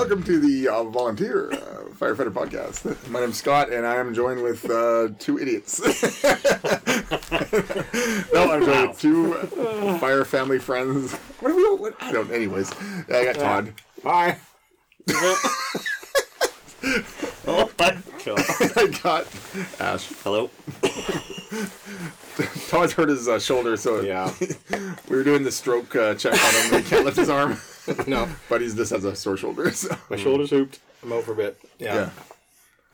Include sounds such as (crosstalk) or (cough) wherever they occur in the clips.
Welcome to the uh, Volunteer uh, Firefighter Podcast. (laughs) My name's Scott, and I am joined with uh, two idiots. (laughs) no, I'm joined with two fire family friends. What are we? What, I don't. Anyways, I got Todd. Hi. (laughs) Oh my god. I got Ash. Hello. (laughs) Todd's hurt his uh, shoulder, so Yeah. (laughs) we were doing the stroke uh, check on him. He can't lift his arm, (laughs) No, but he's just has a sore shoulder. So. my shoulder's hooped. I'm out for a bit. Yeah.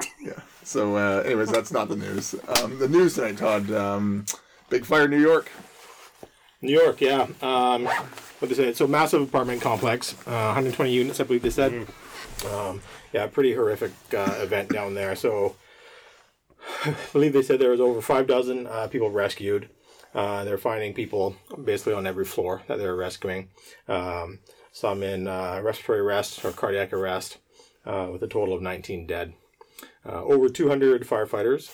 Yeah. Yeah. So, uh, anyways, that's not the news. Um, the news tonight, Todd. Um, big fire in New York. New York. Yeah. Um, what they say? So massive apartment complex, uh, 120 units, I believe they said. Um, yeah, pretty horrific uh, event down there. So I believe they said there was over five dozen uh, people rescued. Uh, they're finding people basically on every floor that they're rescuing. Um, some in uh, respiratory arrest or cardiac arrest, uh, with a total of 19 dead. Uh, over 200 firefighters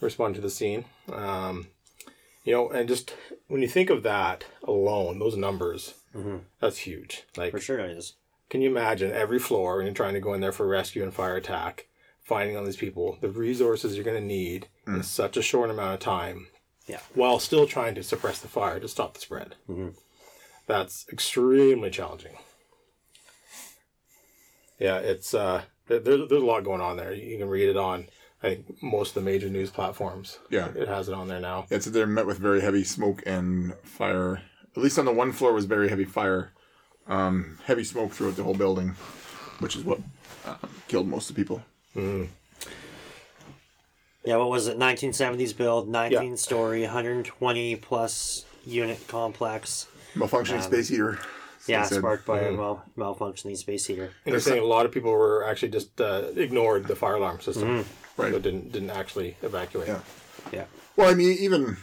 responded to the scene. Um, you know, and just when you think of that alone, those numbers, that's huge. Like, For sure it is. can you imagine every floor when you're trying to go in there for rescue and fire attack, finding on these people, the resources you're going to need in such a short amount of time, Yeah. while still trying to suppress the fire to stop the spread? That's extremely challenging. Yeah, it's uh, there, there's there's a lot going on there. You can read it on, I think, most of the major news platforms. Yeah. it has it on there now. Yeah, so they're met with very heavy smoke and fire. At least on the one floor was very heavy fire. Um, heavy smoke throughout the whole building, which is what uh, killed most of the people. Yeah, what was it? 1970s build, 19 story, 120 plus unit complex. Malfunctioning space heater. Yeah, they said. sparked by a mal- malfunctioning space heater. And you're saying a lot of people were actually just uh, ignored the fire alarm system, Right. So didn't didn't actually evacuate. Yeah. Yeah. Well, I mean, even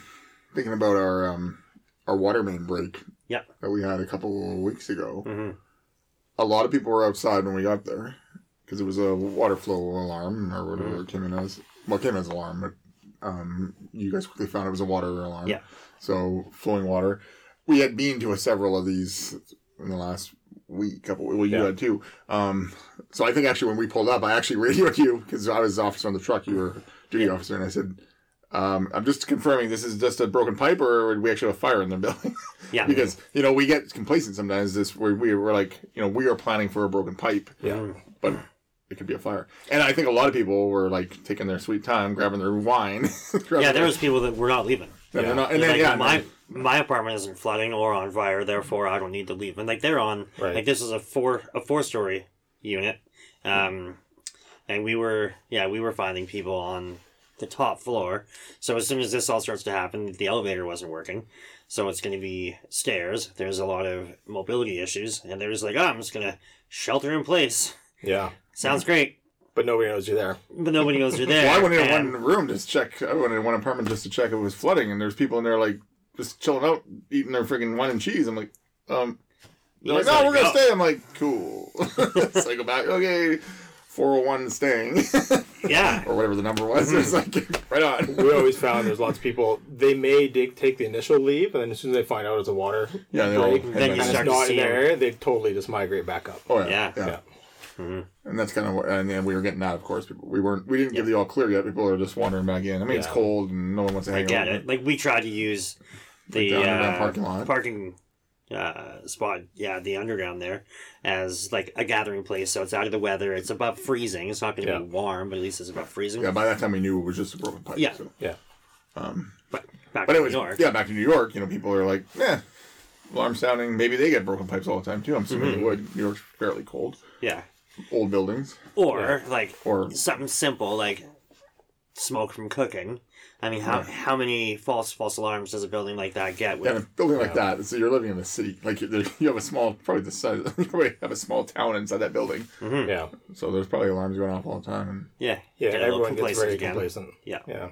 thinking about our um, our water main break Yeah. that we had a couple of weeks ago, a lot of people were outside when we got there because it was a water flow alarm or whatever it came in as. Well, it came as alarm, but um, you guys quickly found it was a water alarm. Yeah. So flowing water. We had been to a several of these in the last week, couple. Well, you Yeah. had too. Um, so I think actually when we pulled up, I actually (laughs) radioed you because I was the officer on the truck. You were duty officer, and I said, um, "I'm just confirming this is just a broken pipe, or we actually have a fire in the (laughs) building?" Yeah. because you know we get complacent sometimes. This where we were like, you know, we are planning for a broken pipe, Yeah. but it could be a fire. And I think a lot of people were like taking their sweet time, grabbing their wine. (laughs) Yeah, there was people that were not leaving. Yeah, they're not, and They're then, like, yeah, my no. my apartment isn't flooding or on fire, therefore I don't need to leave. And like they're on Right. like this is a four a four story unit, um, and we were yeah we were finding people on the top floor. So as soon as this all starts to happen, the elevator wasn't working, so it's going to be stairs. There's a lot of mobility issues, and they're just like, oh, I'm just gonna shelter in place. Yeah. Sounds great, But nobody knows you're there. but nobody knows you're (laughs) there. Well, I went in and- one room just to check. I went in one apartment just to check if it was flooding, and there's people in there like just chilling out, eating their freaking wine and cheese. I'm like, um, they're like, no, we're gonna stay. I'm like, cool. so I go back. Okay, four hundred one staying, (laughs) Yeah. or whatever the number was. It's like (laughs) right on. We always found there's lots of people. They may dig, take the initial leave, and then as soon as they find out it's a water Yeah, they all break, Then you start it's to not in see their them. area, they totally just migrate back up. Oh yeah, Yeah. yeah. Yeah. And that's kind of what, and then we were getting out, Of course, people, we weren't. We didn't give the all clear yet. People are just wandering back in. I mean, it's cold and no one wants to I hang get out. it. Like we tried to use the the underground uh, parking lot. parking, uh, spot, yeah, the underground there, as like a gathering place. So it's out of the weather. It's above freezing. It's not going to Yeah. be warm, but at least it's above freezing. Yeah, by that time we knew it was just a broken pipe. Yeah. So. Yeah. But back But to anyways, New York. yeah, back to New York. You know, people are like, yeah, alarm sounding. Maybe they get broken pipes all the time too. I'm assuming Mm-hmm. they would. New York's fairly cold. yeah. Old buildings. Or like Or something simple like smoke from cooking. I mean, how how many false false alarms does a building like that get? With, yeah, a building like that. So you're living in a city. Like you're, (laughs) you have a small, probably the size. (laughs) You probably have a small town inside that building. Yeah. So there's probably alarms going off all the time. And yeah, Yeah. get Everyone gets very again. complacent. Yeah. Yeah.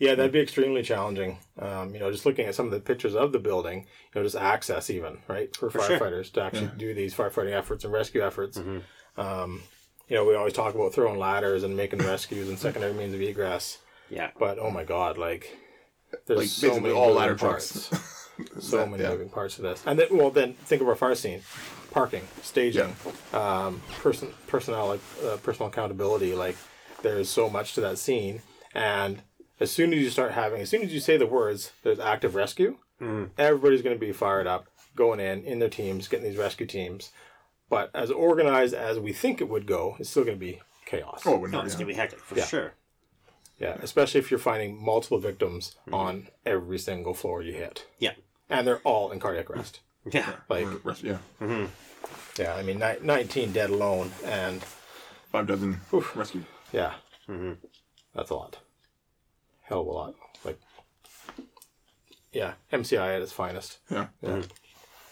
Yeah, that'd be extremely challenging. Um, you know, just looking at some of the pictures of the building, you know, just access even, right, for, For sure. firefighters to actually do these firefighting efforts and rescue efforts. Mm-hmm. Um, you know, we always talk about throwing ladders and making rescues and secondary means of egress, Yeah. but oh my god, like there's Like, so many all ladder parts. (laughs) so That- many yeah. moving parts to this. And then, well, then think of our fire scene. parking, staging, um, person personnel like uh, personal accountability. Like there's so much to that scene, and as soon as you start having, as soon as you say the words, there's active rescue. Everybody's going to be fired up, going in in their teams, getting these rescue teams. But as organized as we think it would go, it's still going to be chaos. Oh, No, no, it's gonna be hectic for Yeah. sure. Yeah, especially if you're finding multiple victims on every single floor you hit, Yeah. and they're all in cardiac arrest. Yeah. Like, Rest- yeah, mm-hmm. yeah, I mean, ni- 19 dead alone, and five dozen rescued. yeah, mm-hmm. that's a lot. Hell of a lot. Like, yeah, MCI at its finest. Yeah. Yeah. Mm-hmm.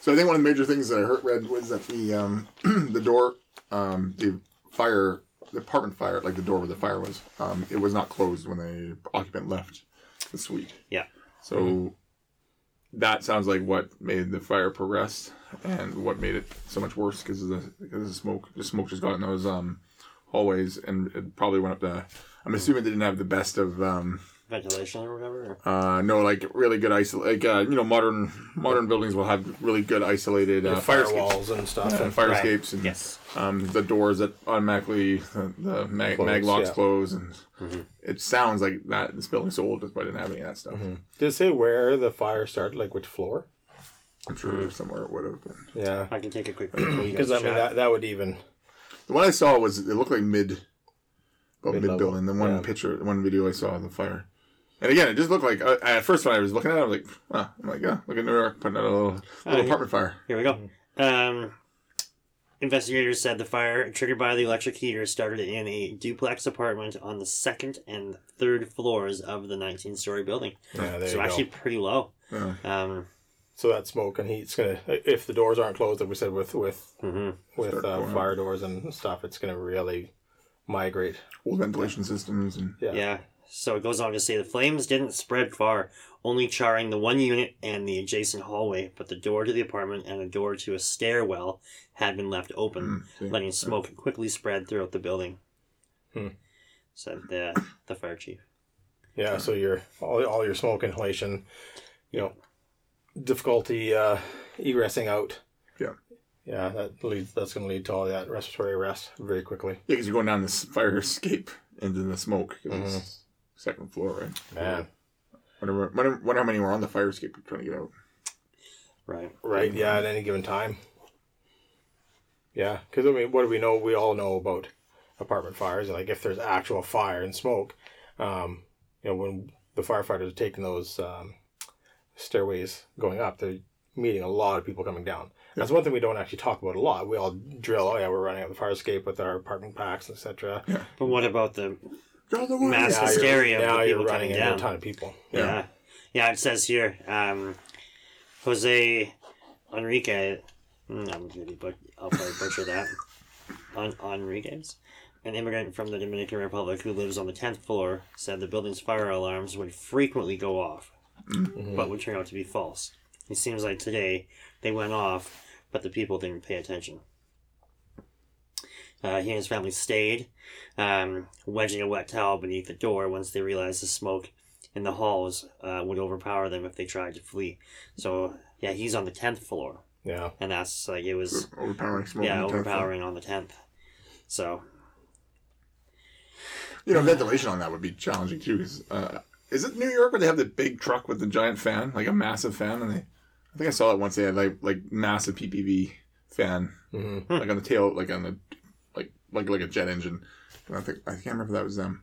So I think one of the major things that I heard read was that the um, (clears throat) the door, um, the fire, the apartment fire, like the door where the fire was, um, it was not closed when the occupant left the suite. Yeah. So that sounds like what made the fire progress and what made it so much worse because of the because of the smoke. The smoke just got in those um, hallways and it probably went up the. I'm assuming they didn't have the best of um, Ventilation or whatever. uh, no like really good isol like uh, you know modern modern buildings will have really good isolated uh, fire Firewalls and stuff. and fire escapes and Yes. um, the doors that automatically the, the mag, Close, mag locks yeah. close and it sounds like that this building's old just by didn't have any of that stuff. Did it say where the fire started, like which floor? I'm sure somewhere it would have been. Yeah, I can take a quick (clears throat) break. because I mean that that would even The one I saw was it looked like mid, about mid building. The one yeah. picture, the one video I saw of the fire, and again, it just looked like uh, at first when I was looking at it, I was like, oh, I'm like, yeah, look at New York putting out a little, little yeah. apartment fire. Here we go. Um, investigators said the fire, triggered by the electric heater, started in a duplex apartment on the second and third floors of the 19 story building. yeah there so you actually go. pretty low. Yeah. Um, So that smoke and heat's gonna if the doors aren't closed, like we said with with mhm. with uh, fire doors and stuff, it's gonna really migrate. Old ventilation systems and Yeah. Yeah. So it goes on to say the flames didn't spread far, only charring the one unit and the adjacent hallway, but the door to the apartment and a door to a stairwell had been left open, see. letting smoke quickly spread throughout the building. Hmm. Said the the fire chief. Yeah, so your all, all your smoke inhalation, you know, difficulty uh, egressing out. Yeah. Yeah, that leads. That's going to lead to all that respiratory arrest very quickly. yeah, because you're going down this fire escape into the smoke. 'cause it's second floor, right? Man, Wonder, wonder, wonder how many were on the fire escape trying to get out. Right. right? Yeah, at any given time. Yeah, because I mean, what do we know? We all know about apartment fires. and Like if there's actual fire and smoke, um, you know, when the firefighters are taking those um, stairways going up, they're meeting a lot of people coming down. That's one thing we don't actually talk about a lot. We all drill, oh yeah, we're running up the fire escape with our apartment packs, etc. But what about the Get out the! Mass- Now you're- hysteria of Now the you're people running coming into down. a ton of people. yeah. yeah? it says here, um, Jose Enrique. mm, I'm gonna be, but I'll probably butcher that. On Enriquez, an immigrant from the Dominican Republic who lives on the tenth floor, said the building's fire alarms would frequently go off, but would turn out to be false. It seems like today they went off, but the people didn't pay attention. Uh, he and his family stayed, um, wedging a wet towel beneath the door once they realized the smoke in the halls uh, would overpower them if they tried to flee. So yeah, he's on the tenth floor, Yeah. and that's like it was Overpowering smoke. yeah on the 10th overpowering on the tenth. So You know, ventilation on that would be challenging too. 'cause, uh, is it New York where they have the big truck with the giant fan, like a massive fan, and they? I think I saw it once. They had like like massive PPV fan, Mhm. like on the tail, like on the like like a jet engine. And I think I can't remember if that was them.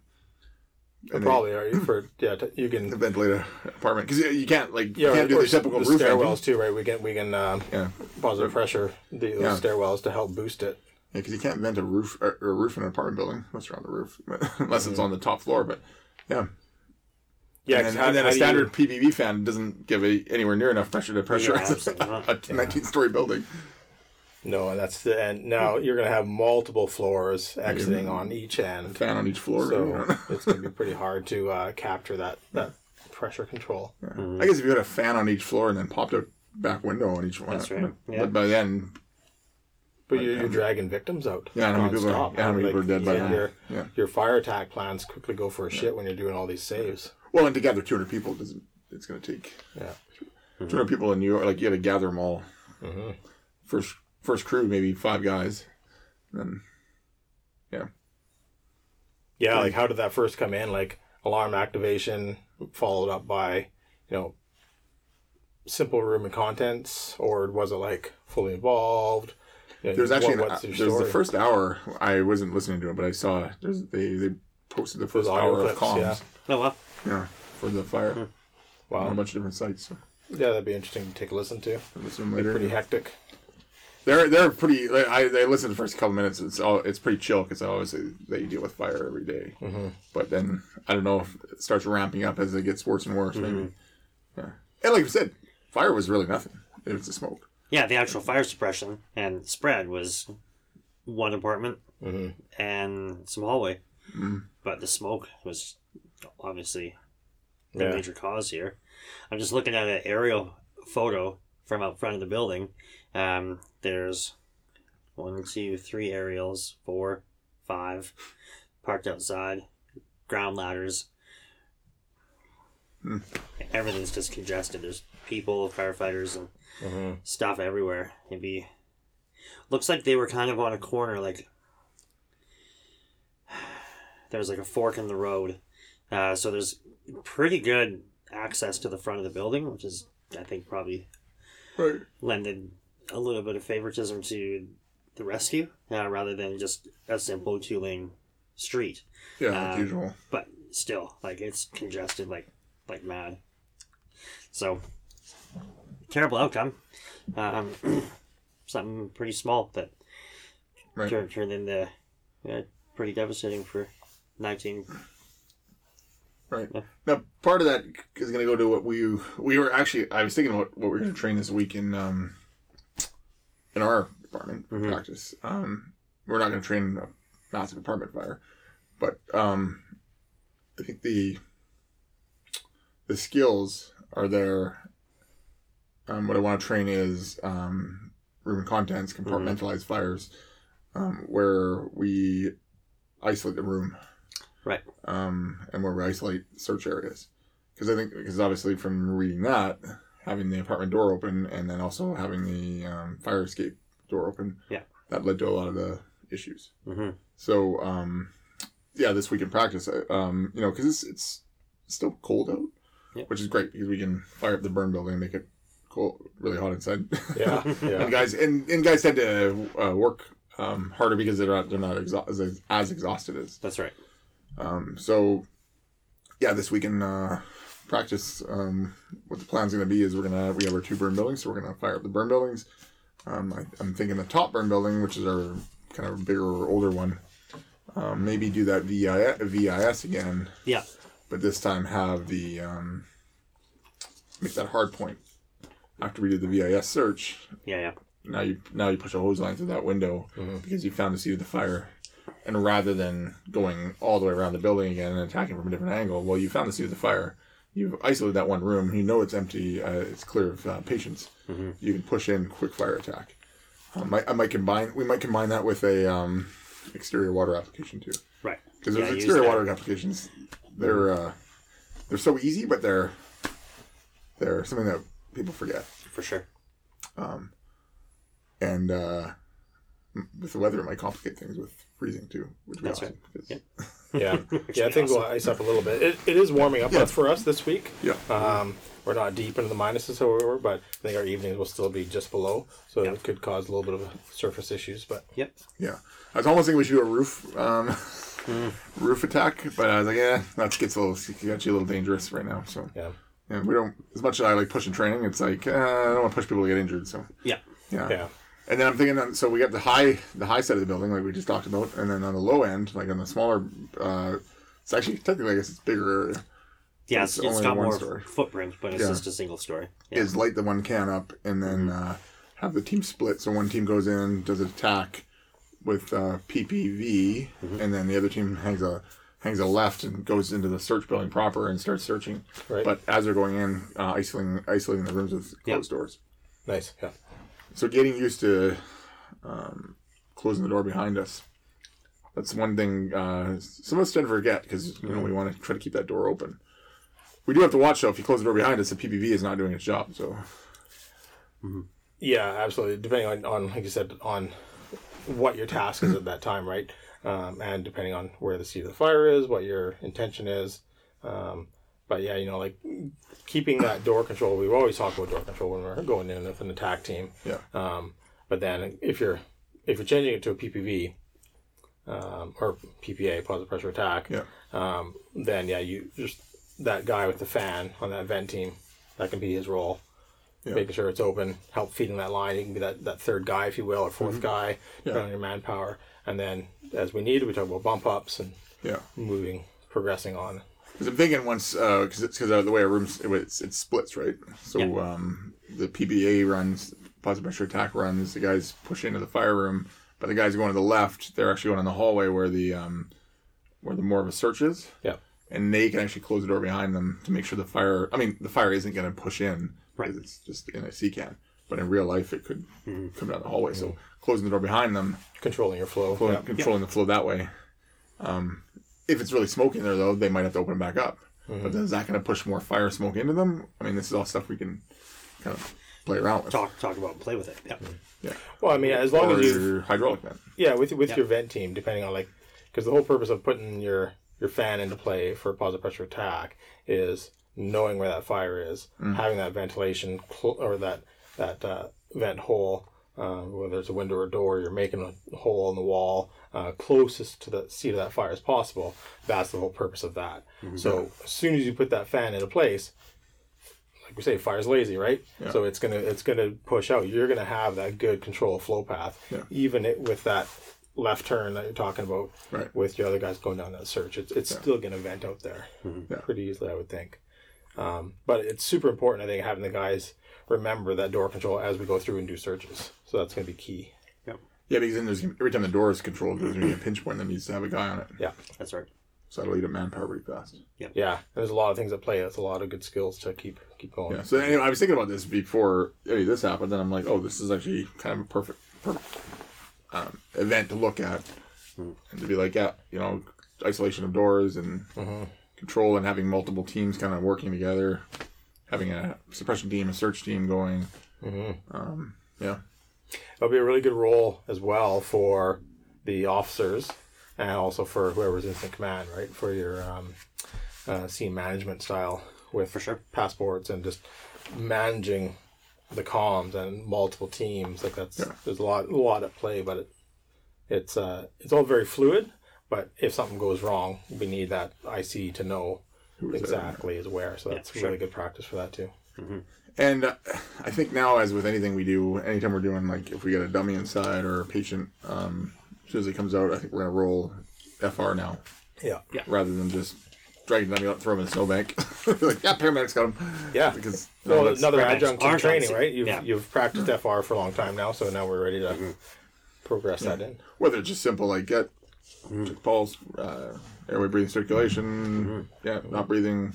They And they- probably are you for yeah. T- you can (laughs) the ventilator apartment because you can't like you yeah. can't do the typical the roof stairwells too, right? We can we can um, Yeah, positive pressure the, those Yeah. stairwells to help boost it. yeah, because you can't vent a roof or, or a roof in an apartment building unless you're on the roof, (laughs) unless it's on the top floor. But yeah, Yeah, and then, how- and then a do you- standard PPV fan doesn't give a, anywhere near enough pressure to pressurize (laughs) absolutely not. a 19 story building. No, and that's the end. now you're gonna have multiple floors exiting on each end, Fan on each floor. so (laughs) it's gonna be pretty hard to uh, capture that that pressure control. I guess if you had a fan on each floor and then popped a back window on each one, That's right, But, yeah. but by then, But you're, you're dragging victims out. Yeah, how many people are- nonstop. yeah, how many people are dead by yeah, then? Your, Yeah. your fire attack plans quickly go for a shit when you're doing all these saves. well, and to gather 200 people doesn't. It's going to take Yeah. 200 people in New York. Like you got to gather them all. Mm-hmm. First first crew maybe five guys. And then Yeah, Yeah, like how did that first come in? Like alarm activation followed up by, you know, simple room and contents, or was it like fully involved? You know, there's actually what- an, what's your there's the first hour. I wasn't listening to it, but I saw there's, they they posted the first hour clips, of comms. yeah. Oh well. Yeah, for the fire hmm. on a bunch of different sites. So Yeah, that'd be interesting to take a listen to. I'll listen Be later. pretty hectic. They're they're pretty. like, I they listen to the first couple minutes. It's all it's pretty chill because obviously they deal with fire every day. Mm-hmm. But then I don't know if it starts ramping up as it gets worse and worse. Maybe. Yeah. And like I said, fire was really nothing. It was the smoke. Yeah, the actual fire suppression and spread was one apartment Mhm. and some hallway. Mm. But the smoke was obviously the Yeah. major cause here. I'm just looking at an aerial photo from out front of the building. Um, there's one, two, three aerials, four, five, parked outside, ground ladders. Hmm. Everything's just congested. There's people, firefighters, and Mhm. stuff everywhere. It'd be looks like they were kind of on a corner, like there's like a fork in the road. Uh, so there's pretty good access to the front of the building, which is I think probably Right. lended a little bit of favoritism to the rescue uh, rather than just a simple two lane street. Yeah, like Um, usual. But still, like it's congested like like mad. So terrible outcome. Um, (clears throat) something pretty small that Right. turned turned into uh, pretty devastating for nineteen. Right. Yeah. Now, part of that is going to go to what we we were actually. I was thinking about what we're going to train this week in um in our department for Mhm. practice. Um, we're not going to train a massive apartment fire, but um, I think the the skills are there. Um, what I want to train is um, room and contents, compartmentalized fires, um, where we isolate the room Right. um, and where we isolate search areas. Because I think, because obviously from reading that, having the apartment door open and then also having the um, fire escape door open, Yeah. that led to a lot of the issues. Mm-hmm. So, um, yeah, this week in practice, um, you know, because it's, it's still cold out, Yeah. which is great because we can fire up the burn building and make it cool, really hot inside. (laughs) Yeah, yeah. and guys, and, and guys tend to uh, work um, harder because they're not they're not exha- as, as exhausted as That's right. Um, so, yeah, this week in uh, practice, um, what the plan's going to be is we're gonna we have our two burn buildings, so we're gonna fire up the burn buildings. Um, I, I'm thinking the top burn building, which is our kind of bigger, or older one, um, maybe do that VIS, VIS again, Yeah. but this time have the um, make that hard point. After we did the VIS search, Yeah. Yeah. now you now you push a hose line through that window because you found the seat of the fire and rather than going all the way around the building again and attacking from a different angle well you found the seat of the fire. You've isolated that one room. You know it's empty. Uh, it's clear of uh, patients you can push in quick fire attack. I might, I might combine we might combine that with a um, exterior water application too. Right. because Yeah, those exterior water applications they're uh, they're so easy but they're they're something that people forget. For sure. Um, and uh, with the weather, it might complicate things with freezing too, which would be That's awesome. 'cause- Yep. Yeah, (laughs) yeah. I think we'll ice up a little bit. It, it is warming up Yeah. for us this week. Yeah. Um, we're not deep into the minuses, however, but I think our evenings will still be just below, so it could cause a little bit of surface issues. But Yep. yeah. I was almost thinking we should do a roof um, Hmm. roof attack, but I was like, yeah, that gets a little gets you a little dangerous right now. So yeah, yeah, we don't as much as I like pushing training. It's like uh, I don't want to push people to get injured. So Yeah. yeah. yeah, And then I'm thinking, that, so we got the high, the high side of the building, like we just talked about, and then on the low end, like on the smaller, uh, it's actually technically, I guess it's bigger area. Yeah. It's It's, it's only got more story. footprint, but it's Yeah. just a single story. Yeah. is light the one can up and then uh, have the team split. So one team goes in, does an attack with uh, PPV, and then the other team hangs a hangs a left and goes into the search building proper and starts searching. Right. But as they're going in, uh, isolating isolating the rooms with Yeah. closed doors. nice. Yeah, So getting used to um, closing the door behind us. That's one thing uh, some of us tend to forget because you know we want to try to keep that door open. We do have to watch though. If you close the door behind us, the PPV is not doing its job. So Yeah, absolutely. Depending on, on like you said, on what your task is at that time, right? Um, and depending on where the seat of the fire is, what your intention is. Um, but yeah, you know, like keeping that door control. We've always talk about door control when we're going in with an attack team. Yeah. Um, but then if you're if you're changing it to a PPV um, or PPA, positive pressure attack, Yeah. um, then yeah, you just that guy with the fan on that vent team, that can be his role. Yeah. Making sure it's open, help feeding that line. You can be that, that third guy, if you will, or 4th guy, depending on your manpower. And then, as we need, we talk about bump ups and Yeah. moving, progressing on. Because I'm thinking once, because it's because uh, the way our rooms it, it's, it splits, right? So Yeah. um, the PPA runs, positive pressure attack runs. The guys push into the fire room, but the guys going to the left, they're actually going in the hallway where the um, where the more of a search is. Yeah. And they can actually close the door behind them to make sure the fire. I mean, the fire isn't going to push in. Right. because It's just in a C can. But in real life, it could Mm-hmm. come down the hallway. So closing the door behind them, Controlling your flow. flow, Yeah. controlling the flow that way. Um, if it's really smoky in there, though, they might have to open it back up. Mm-hmm. But then is that going to push more fire smoke into them? I mean, this is all stuff we can kind of play around with. Talk talk about and play with it. Yeah. Yeah. Well, I mean, as long Or as you your hydraulic vent. Yeah, with with Yeah. your vent team, depending on like, because the whole purpose of putting your your fan into play for a positive pressure attack is knowing where that fire is, having that ventilation cl- or that that uh, vent hole, uh, whether it's a window or door, you're making a hole in the wall uh, closest to the seat of that fire as possible. That's the whole purpose of that. So as soon as you put that fan into place, like we say, fire's lazy, right? So it's gonna it's gonna push out. You're gonna have that good control of flow path, Yeah. even it, with that left turn that you're talking about. Right. With your other guys going down that search, it's it's still gonna vent out there Yeah. pretty easily, I would think. Um, but it's super important, I think, having the guys remember that door control as we go through and do searches. So that's gonna be key. Yep. Yeah, because then there's every time the door is controlled, there's going to be a pinch point that needs to have a guy on it. Yeah, That's right. So that'll eat up manpower pretty fast. yeah. Yeah. There's a lot of things at play. That's a lot of good skills to keep keep going. Yeah. So anyway, I was thinking about this before any of this happened. Then I'm like, oh, this is actually kind of a perfect, perfect um, event to look at, and to be like, yeah, you know, isolation of doors and control, and having multiple teams kind of working together, having a suppression team, a search team going. Um, yeah. It'll be a really good role as well for the officers and also for whoever's in command, right? For your um, uh, scene management style with For sure. passports and just managing the comms and multiple teams. Like that's Yeah. there's a lot a lot at play, but it, it's uh it's all very fluid. But if something goes wrong, we need that IC to know is there? Exactly is where. So that's for sure. really good practice for that too. And uh, I think now, as with anything we do, anytime we're doing like if we get a dummy inside or a patient, um, as soon as it comes out, I think we're gonna roll FR now Yeah. Yeah. Rather than just dragging the dummy out, throw him in the snowbank. (laughs) like, yeah, paramedics got him. Yeah. Because Well, no, that's- another adjunct aren't to training, right? You've yeah. you've practiced FR for a long time now, so now we're ready to progress that in. whether it's just simple like get check pulse, uh, airway breathing circulation, yeah, not breathing,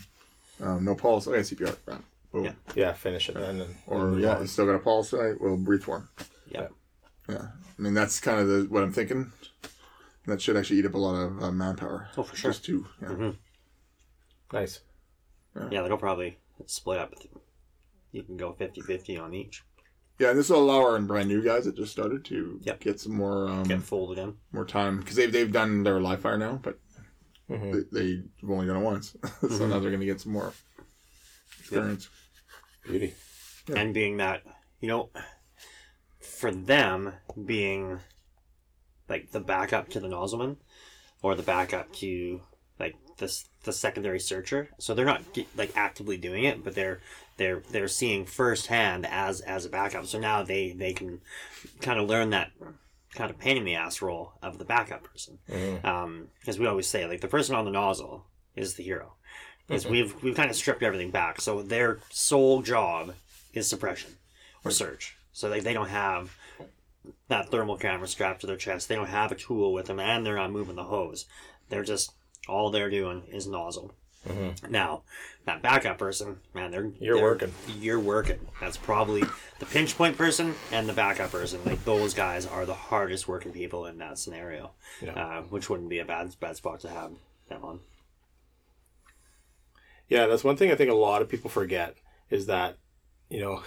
um, no pulse. Okay, CPR. Right. Boom. Yeah. Yeah, finish it and then Or move yeah, on. still got a pulse. Right, we'll breathe for him. Yeah. Yeah, I mean that's kind of the, what I'm thinking. That should actually eat up a lot of uh, manpower. Oh, for sure. Just to yeah. nice. Yeah, they'll probably split up. You can go 50-50 on each. Yeah, and this will allow our brand new guys that just started to Yep. get some more um, Get folded in. more time because they've they've done their live fire now, but Mhm. they, they've only done it once, (laughs) so now they're going to get some more experience. Beauty. and being that you know for them being like the backup to the nozzleman or the backup to like this the secondary searcher so they're not like actively doing it but they're they're they're seeing firsthand as as a backup. So now they they can kind of learn that kind of pain in the ass role of the backup person. Um because we always say like the person on the nozzle is the hero. Is we've we've kind of stripped everything back. So their sole job is suppression or search so they, they don't have that thermal camera strapped to their chest. They don't have a tool with them and they're not moving the hose. They're just all they're doing is nozzle now that backup person man they're You're they're- working. you're working that's probably the pinch point person and the backup person like those guys are the hardest working people in that scenario Yeah. uh, which wouldn't be a bad bad spot to have them on Yeah, that's one thing I think a lot of people forget is that, you know,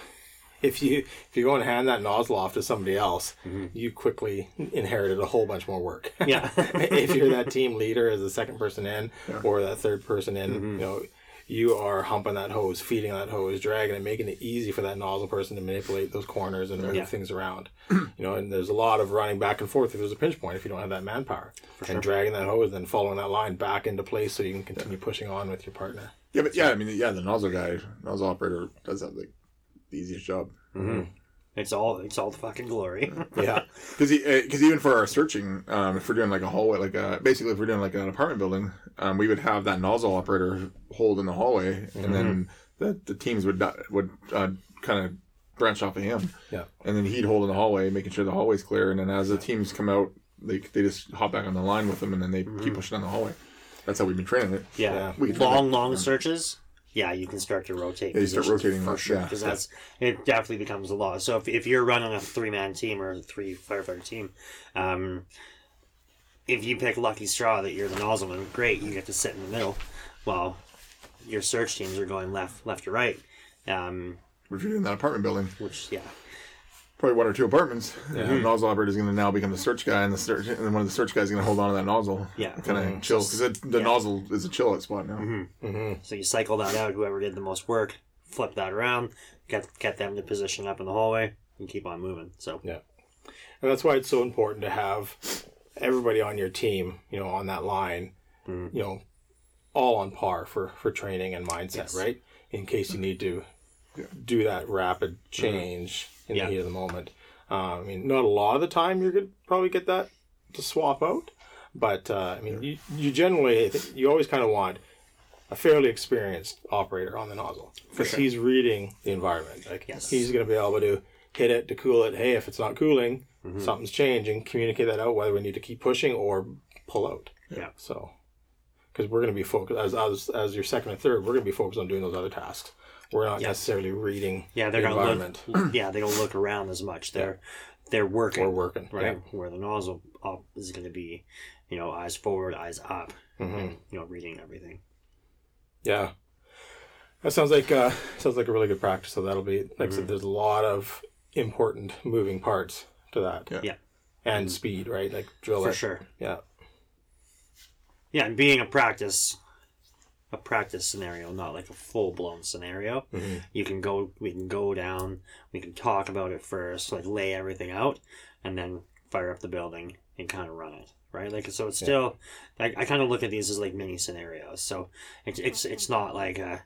if you if you go and hand that nozzle off to somebody else, mm-hmm. you quickly inherited a whole bunch more work. Yeah. (laughs) if you're that team leader as the second person in or that third person in, mm-hmm. you know, you are humping that hose, feeding that hose, dragging it, making it easy for that nozzle person to manipulate those corners and move Yeah. things around. (clears throat) you know, and there's a lot of running back and forth if there's a pinch point if you don't have that manpower. and dragging that hose, then following that line back into place so you can continue pushing on with your partner. Yeah, but yeah, I mean, yeah, the nozzle guy, nozzle operator does have like the easiest job. It's all it's all the fucking glory. (laughs) Yeah. Because because even for our searching, um, if we're doing like a hallway, like a, basically if we're doing like an apartment building, um, we would have that nozzle operator hold in the hallway, and then the, the teams would di- would uh, kind of branch off of him, Yeah. and then he'd hold in the hallway, making sure the hallway's clear, and then as the teams come out, they they just hop back on the line with them, and then they keep pushing down the hallway. That's how we've been training it. Yeah, Yeah. We can long, long searches. Yeah, you can start to rotate. Yeah, you start rotating for sure yeah. because that's it. Definitely becomes a lot. So if, if you're running a three man team or a three firefighter team, um, if you pick lucky straw that you're the nozzleman, great, you get to sit in the middle, while your search teams are going left, left to right. Um, If you're doing that apartment building, which yeah, probably one or two apartments. The nozzle operator is going to now become the search guy, and the search, and then one of the search guys is going to hold on to that nozzle. Yeah. kind of mm-hmm. chill because the Yeah. nozzle is a chill out spot now. Mm-hmm. Mm-hmm. So you cycle that out. Whoever did the most work, flip that around, get get them to position up in the hallway, and keep on moving. So Yeah. And that's why it's so important to have everybody on your team, you know, on that line, you know, all on par for, for training and mindset, Yes. right? In case you need to do that rapid change in Yeah. the heat of the moment. Uh, I mean, not a lot of the time you're going probably get that to swap out, but uh, I mean, you, you generally, you always kind of want a fairly experienced operator on the nozzle because he's reading the environment. Like Yes. he's going to be able to hit it to cool it. Hey, if it's not cooling, Mm-hmm. something's changing. Communicate that out whether we need to keep pushing or pull out. Yeah. So, because we're going to be focused as, as as your second and third, we're going to be focused on doing those other tasks. We're not Yes. necessarily reading yeah, they're the gonna environment. look. (clears throat) Yeah, they don't look around as much. They're they're working. We're working, right. Where the nozzle up is going to be, you know, eyes forward, eyes up, Mm-hmm. and you know, reading everything. Yeah. That sounds like uh, sounds like a really good practice. So that'll be like Mm-hmm. said. There's a lot of important moving parts to that. Yeah. Yeah. And speed, right? Like drill For it. sure. Yeah. Yeah, and being a practice, a practice scenario, not like a full blown scenario. Mm-hmm. You can go, we can go down, we can talk about it first, like lay everything out, and then fire up the building and kind of run it, right? Like so, it's still, I, I kind of look at these as like mini scenarios. So it's it's it's not like a,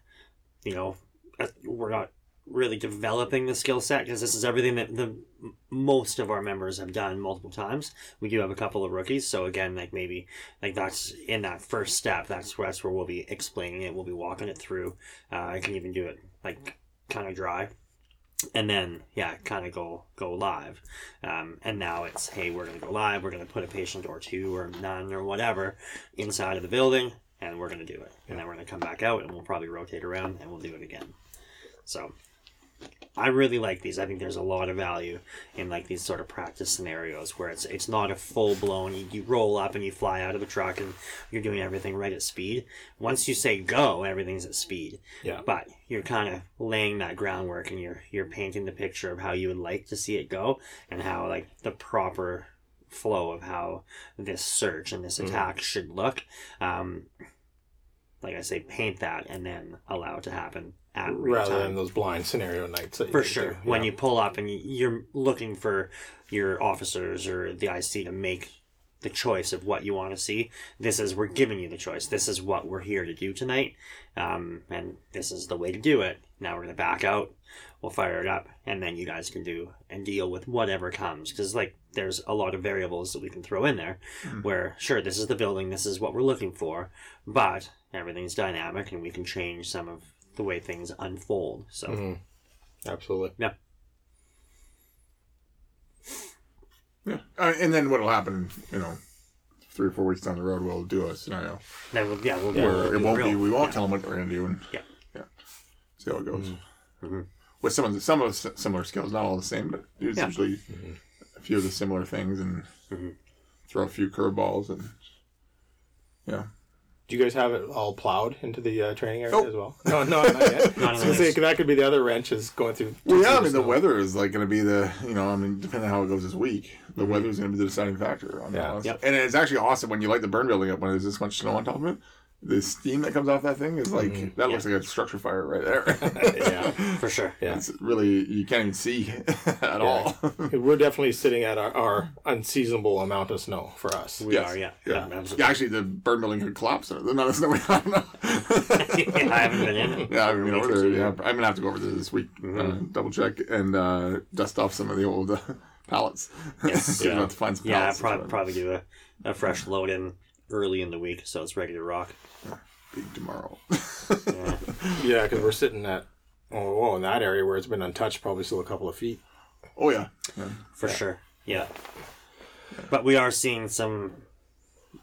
you know, a, we're not really developing the skill set because this is everything that the most of our members have done multiple times. We do have a couple of rookies, so again, like maybe like that's in that first step. That's where that's where we'll be explaining it. We'll be walking it through. Uh, I can even do it like kind of dry, and then yeah, kind of go go live. Um, and now it's hey, we're gonna go live. We're gonna put a patient or two or none or whatever inside of the building, and we're gonna do it. And then we're gonna come back out, and we'll probably rotate around, and we'll do it again. So I really like these. I think there's a lot of value in like these sort of practice scenarios where it's it's not a full blown. You, you roll up and you fly out of the truck and you're doing everything right at speed. Once you say go, everything's at speed. Yeah. But you're kind of laying that groundwork and you're you're painting the picture of how you would like to see it go and how like the proper flow of how this search and this attack should look. Um, like I say, paint that and then allow it to happen at real Rather time than those blind scenario nights. For do. sure. When Yeah. you pull up and you're looking for your officers or the IC to make the choice of what you want to see, this is we're giving you the choice. This is what we're here to do tonight, um, and this is the way to do it. Now we're gonna back out. We'll fire it up, and then you guys can do and deal with whatever comes. Because like there's a lot of variables that we can throw in there. Where sure, this is the building, this is what we're looking for, but everything's dynamic, and we can change some of the way things unfold. So. Mhm. Absolutely. Yeah. Yeah, uh, and then what'll happen? You know, three or four weeks down the road, we'll do a scenario Then we'll, yeah, we'll, where we'll it do won't real. be. We won't yeah. tell them what we're gonna do, and Yeah. yeah, see how it goes. Mhm. With some of the some of the similar skills, not all the same, but there's Yeah. usually a few of the similar things, and Mhm. throw a few curveballs, and yeah, Do you guys have it all plowed into the uh, training area Nope. as well? No, no, not yet. (laughs) Not I was gonna say, that could be the other wrench is going through. Well, yeah, I through mean, the snow. weather is like going to be the, you know, I mean, depending on how it goes this week, the weather is going to be the deciding factor on Yeah. that. Yep. And it's actually awesome when you light the burn building up when there's this much snow on top of it. The steam that comes off that thing is like, that looks like a structure fire right there. (laughs) Yeah. For sure. Yeah. It's really, you can't even see (laughs) at all. (laughs) We're definitely sitting at our, our unseasonable amount of snow for us. We Yes. are, yeah. Yeah. Yeah. Yeah, actually, the burn building could collapse. There's not a snowy. I don't know. Yeah, I haven't been in. Yeah, I mean, over there. Yeah, I'm gonna have to go over there this week, uh, double check and uh, dust off some of the old uh, pallets. Yes. See if I Yeah. have to find some Yeah, pallets. probably, probably do a, a fresh load in early in the week so it's ready to rock. Big tomorrow. (laughs) Yeah. Yeah, because we're sitting at oh, oh, in that area where it's been untouched, probably still a couple of feet. oh yeah. yeah. For sure. Yeah. But we are seeing some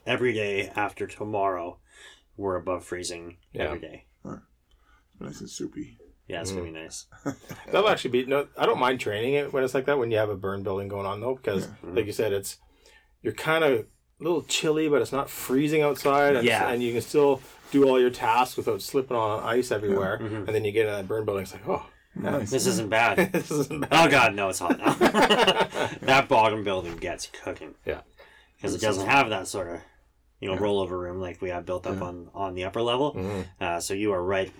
every day after tomorrow, we're above freezing Yeah. every day. Nice and soupy. Yeah, it's gonna be mm. nice. (laughs) That'll actually be no. I don't mind training it when it's like that when you have a burn building going on though, because mm-hmm. like you said, it's you're kind of a little chilly, but it's not freezing outside, and, Yeah. and you can still do all your tasks without slipping on ice everywhere. And then you get in that burn building, it's like, oh, Nice. This isn't bad. (laughs) this isn't bad. Oh god, no, it's hot now. (laughs) (laughs) that bottom building gets cooking Yeah, because it doesn't have that sort of you know rollover room like we have built up on on the upper level. Uh, so you are right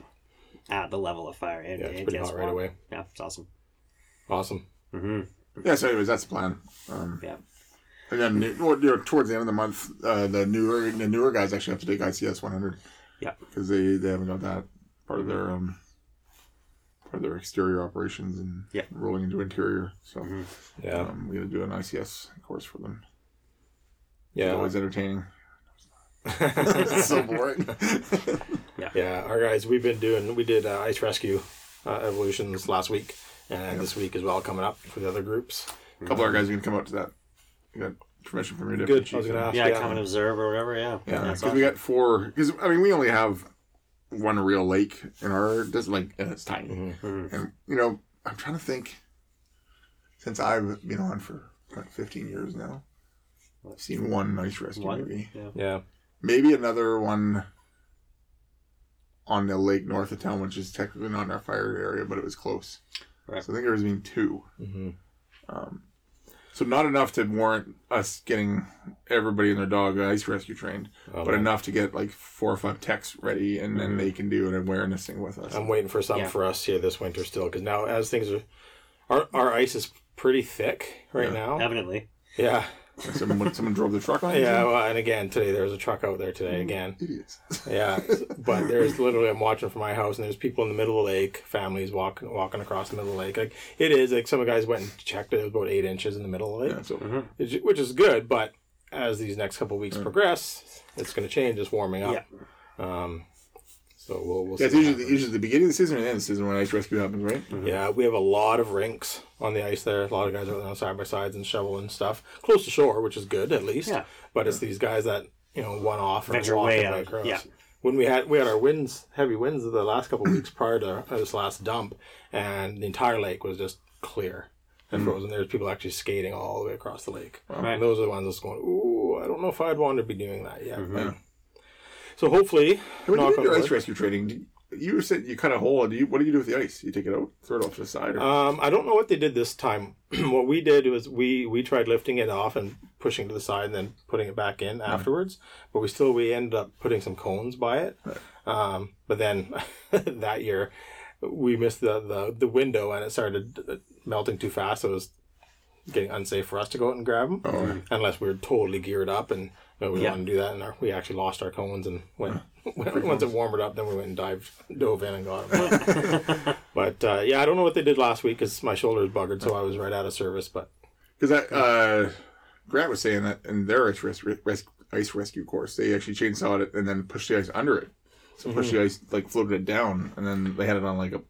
at the level of fire. It, yeah, it's it pretty gets hot right warm. away. Yeah, it's awesome. Awesome. Yeah. So, anyways, that's the plan. Um, Yeah. And then you know, towards the end of the month, uh, the newer the newer guys actually have to take ICS 100 Yeah. because they they haven't got that part of their um part of their exterior operations and Yeah. rolling into interior. So Yeah, um, we got to do an ICS course for them. It's yeah, always entertaining. it's (laughs) so boring. (laughs) yeah. yeah, Our guys, we've been doing. We did uh, ice rescue uh, evolutions last week, and this week as well coming up for the other groups. A couple of our guys are gonna come out to that. You got permission from your deputy Good. I was gonna ask. Yeah, Yeah, come and observe or whatever. Yeah, Yeah, That's because we got four. Because I mean, we only have one real lake in our just like, and it's tiny. Mm-hmm. And you know, I'm trying to think. Since I've been on for like 15 years now, I've seen one nice rescue One? maybe. Yeah. yeah. Maybe another one on the lake north of town, which is technically not in our fire area, but it was close. Right. So I think there was been 2 Mm-hmm. Um, so not enough to warrant us getting everybody and their dog ice rescue trained, Oh, but man. enough to get like four or five techs ready, and then mm-hmm. they can do an awareness thing with us. I'm waiting for some Yeah. for us here this winter still because now as things are, our our ice is pretty thick right now. Evidently, Yeah, someone, someone drove the truck on. yeah. Well, and again today there was a truck out there today again. idiots. Yeah, (laughs) but there's literally I'm watching from my house and there's people in the middle of the lake, families walking walking across the middle of the lake. Like it is like some of the guys went and checked it. It was about eight inches in the middle of the lake, Yeah, so which- which is good. But as these next couple of weeks progress, it's going to change. It's warming up. Um, so we'll we'll see. it's usually, happens. usually the beginning of the season and the end of the season when ice rescue happens, right? Yeah, we have a lot of rinks on the ice there. A lot of guys are on side by sides and shoveling stuff close to shore, which is good at least. Yeah. But it's these guys that you know one off and Venture walk way out, across. yeah. When we had we had our winds, heavy winds the last couple of weeks prior to this last dump, and the entire lake was just clear and frozen. There's people actually skating all the way across the lake. Right. And those are the ones that's going. Ooh, I don't know if I'd want to be doing that yet. Mm-hmm. So hopefully, When you did on your ice rescue training, you, said you a hole. Do you, what do you do with the ice? You take it out, throw it off to the side, or Um, I don't know what they did this time. (clears throat) what we did was we we tried lifting it off and pushing to the side and then putting it back in afterwards. But we still we ended up putting some cones by it. Um, but then (laughs) that year we missed the, the the window and it started uh, melting too fast. So it was getting unsafe for us to go out and grab them unless we were totally geared up and know, we Yeah. wanted to do that. And our, we actually lost our cones and (laughs) went. Once it warmed up, then we went and dived, dove in and got them. (laughs) But uh, yeah, I don't know what they did last week because my shoulder is buggered, so I was right out of service. But because uh, Grant was saying that in their ice, res- res- ice rescue course, they actually chainsawed it and then pushed the ice under it. So pushed the ice like floated it down, and then they had it on like a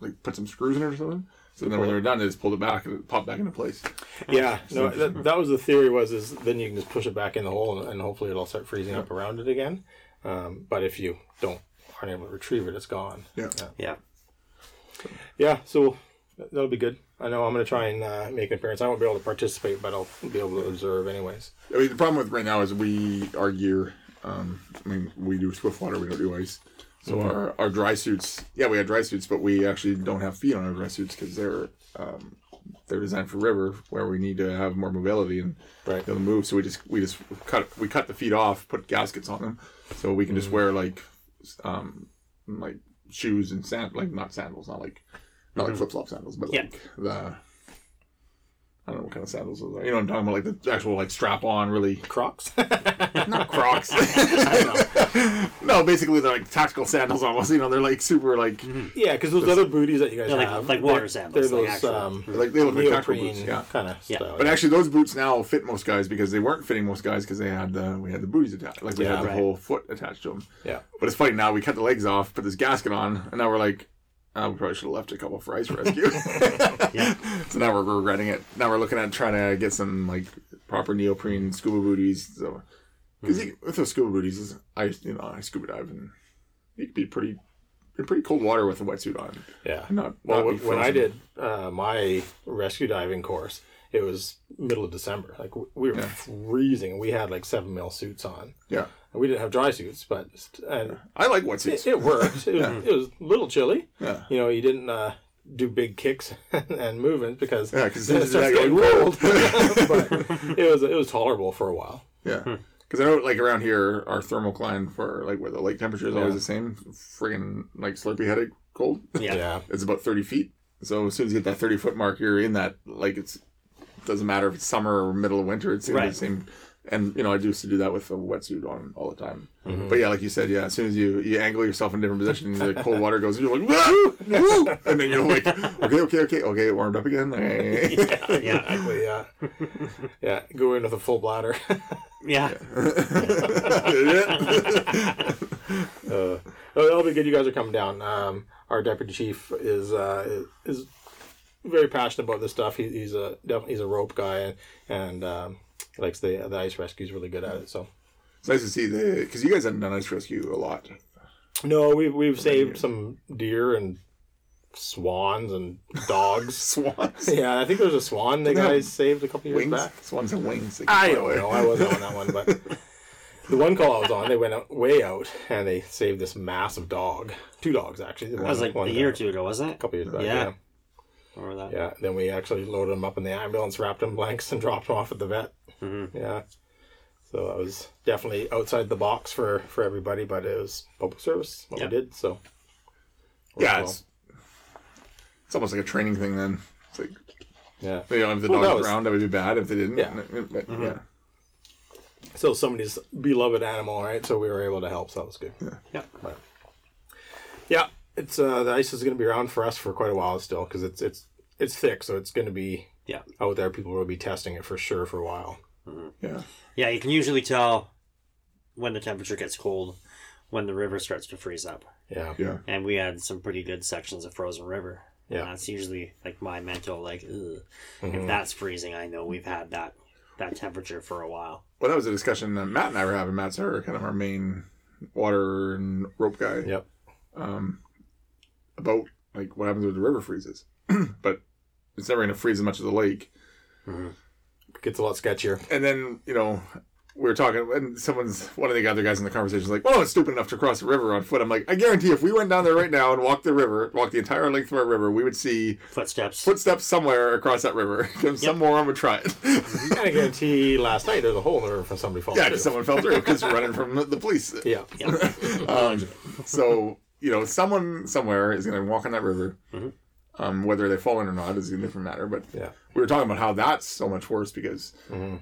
like put some screws in it or something. So then when they were done, they just pulled it back and it popped back into place. yeah, no, that, that was the theory. Was is then you can just push it back in the hole and, and hopefully it'll start freezing up around it again. Um, but if you don't aren't able to retrieve it, it's gone. Yeah. yeah. Yeah, so that'll be good. I know I'm going to try and uh, make an appearance. I won't be able to participate, but I'll be able to observe anyways. I mean, the problem with right now is we our gear Um, I mean, we do swift water, we don't do ice. So our, our dry suits, yeah, we have dry suits, but we actually don't have feet on our dry suits because they're um, they're designed for river where we need to have more mobility and Right. be able to move. So we just we just cut we cut the feet off, put gaskets on them, so we can just wear like um like shoes and sand like not sandals, not like not like flip flop sandals, but Yeah. like the I don't know what kind of sandals those are. You know what I'm talking about, like the actual like strap on, really Crocs. (laughs) not Crocs. (laughs) (laughs) no, basically they're like tactical sandals almost. You know, they're like super like yeah, because those other booties that you guys They're like- have, like water they're- sandals, They're like those actual- um, like they look like tactical boots. Yeah. kind of Yeah. style. But actually, those boots now fit most guys because they weren't fitting most guys because they had the we had the booties attached, like we Yeah, had the right. whole foot attached to them. yeah. But it's funny now we cut the legs off, put this gasket on, and now we're like, oh, we probably should have left a couple for ice rescue. (laughs) Yeah. (laughs) So now we're regretting it. Now we're looking at trying to get some like proper neoprene scuba booties. So because with those scuba booties, I you know I scuba dive and you could be pretty in pretty cold water with a wetsuit on. Yeah. Not, Well, not when, when I did uh, my rescue diving course, it was middle of December. Like we were Yeah. freezing. We had like seven mil suits on. Yeah, And we didn't have dry suits, but and I like it, wetsuits. it worked. (laughs) It was, it was a little chilly. Yeah. You know, you didn't uh, do big kicks (laughs) and movements because Yeah, 'cause then (laughs) it starts getting whoa. cold. but it was it was tolerable for a while. Yeah. Because I know, like around here, our thermal thermocline for like where the lake temperature is always Yeah. the same. Friggin' like Slurpee headed cold. Yeah. Yeah. It's about thirty feet. So as soon as you hit that thirty foot mark, you're in that. Like it's doesn't matter if it's summer or middle of winter. It's in the same. And you know, I used to do that with a wetsuit on all the time. Mm-hmm. But yeah, like you said, yeah, as soon as you you angle yourself in a different position, the (laughs) cold water goes, you're like, woo, woo, and then you're like, okay, okay, okay, okay, warmed up again. (laughs) Yeah. Yeah. Exactly. Yeah. yeah. Go in with a full bladder. (laughs) Yeah. uh, oh, it'll be good. You guys are coming down. Um, our deputy chief is uh, is very passionate about this stuff. He, he's a definitely he's a rope guy and and um, likes the the ice rescue. He's really good at it. So It's nice to see the because you guys haven't done ice rescue a lot. no, we've we've saved some deer and swans and dogs. (laughs) Swans. yeah, I think there was a swan the they guys saved a couple years wings. back. Swans have wings. I don't know. I wasn't on that one, but (laughs) the one call I was on, they went out, way out and they saved this massive dog. Two dogs actually. That was like a year or two ago, wasn't it? A couple years back. Yeah. Yeah. Remember that? Yeah. Then we actually loaded him up in the ambulance, wrapped him in blankets, and (laughs) dropped him off at the vet. Mm-hmm. Yeah. So that was definitely outside the box for for everybody, but it was public service what Yeah. we did. So Yeah, Well, it's, it's almost like a training thing then. It's like yeah. you know, if the Well, dogs that was- drowned, that would be bad. If they didn't, Yeah. but, yeah. So somebody's beloved animal, right? So we were able to help. So that was good. Yeah. But, yeah, it's uh, the ice is going to be around for us for quite a while still because it's it's it's thick, so it's going to be Yeah. out there. People will be testing it for sure for a while. yeah. Yeah, you can usually tell when the temperature gets cold when the river starts to freeze up. Yeah, Yeah. And we had some pretty good sections of frozen river. And Yeah. that's usually like my mental like, Ugh. Mm-hmm. if that's freezing, I know we've had that that temperature for a while. Well, that was a discussion that Matt and I were having. Matt's our kind of our main water and rope guy Yep. About like what happens when the river freezes, (clears throat) but it's never going to freeze as much as the lake. It gets a lot sketchier. And then you know. We were talking, and someone's one of the other guys in the conversation is like, "Well, it's stupid enough to cross the river on foot." I'm like, "I guarantee, if we went down there right now and walked the river, walked the entire length of our river, we would see Footsteps. footsteps somewhere across that river. (laughs) Some moron would try it. I guarantee last night there's a hole in the river from somebody falling yeah, through. because someone fell through because running from the, the police. Yeah. yeah. (laughs) Um, so you know, someone somewhere is going to walk on that river. Mm-hmm. Um, whether they fall in or not is a different matter. But Yeah. we were talking about how that's so much worse because mm-hmm.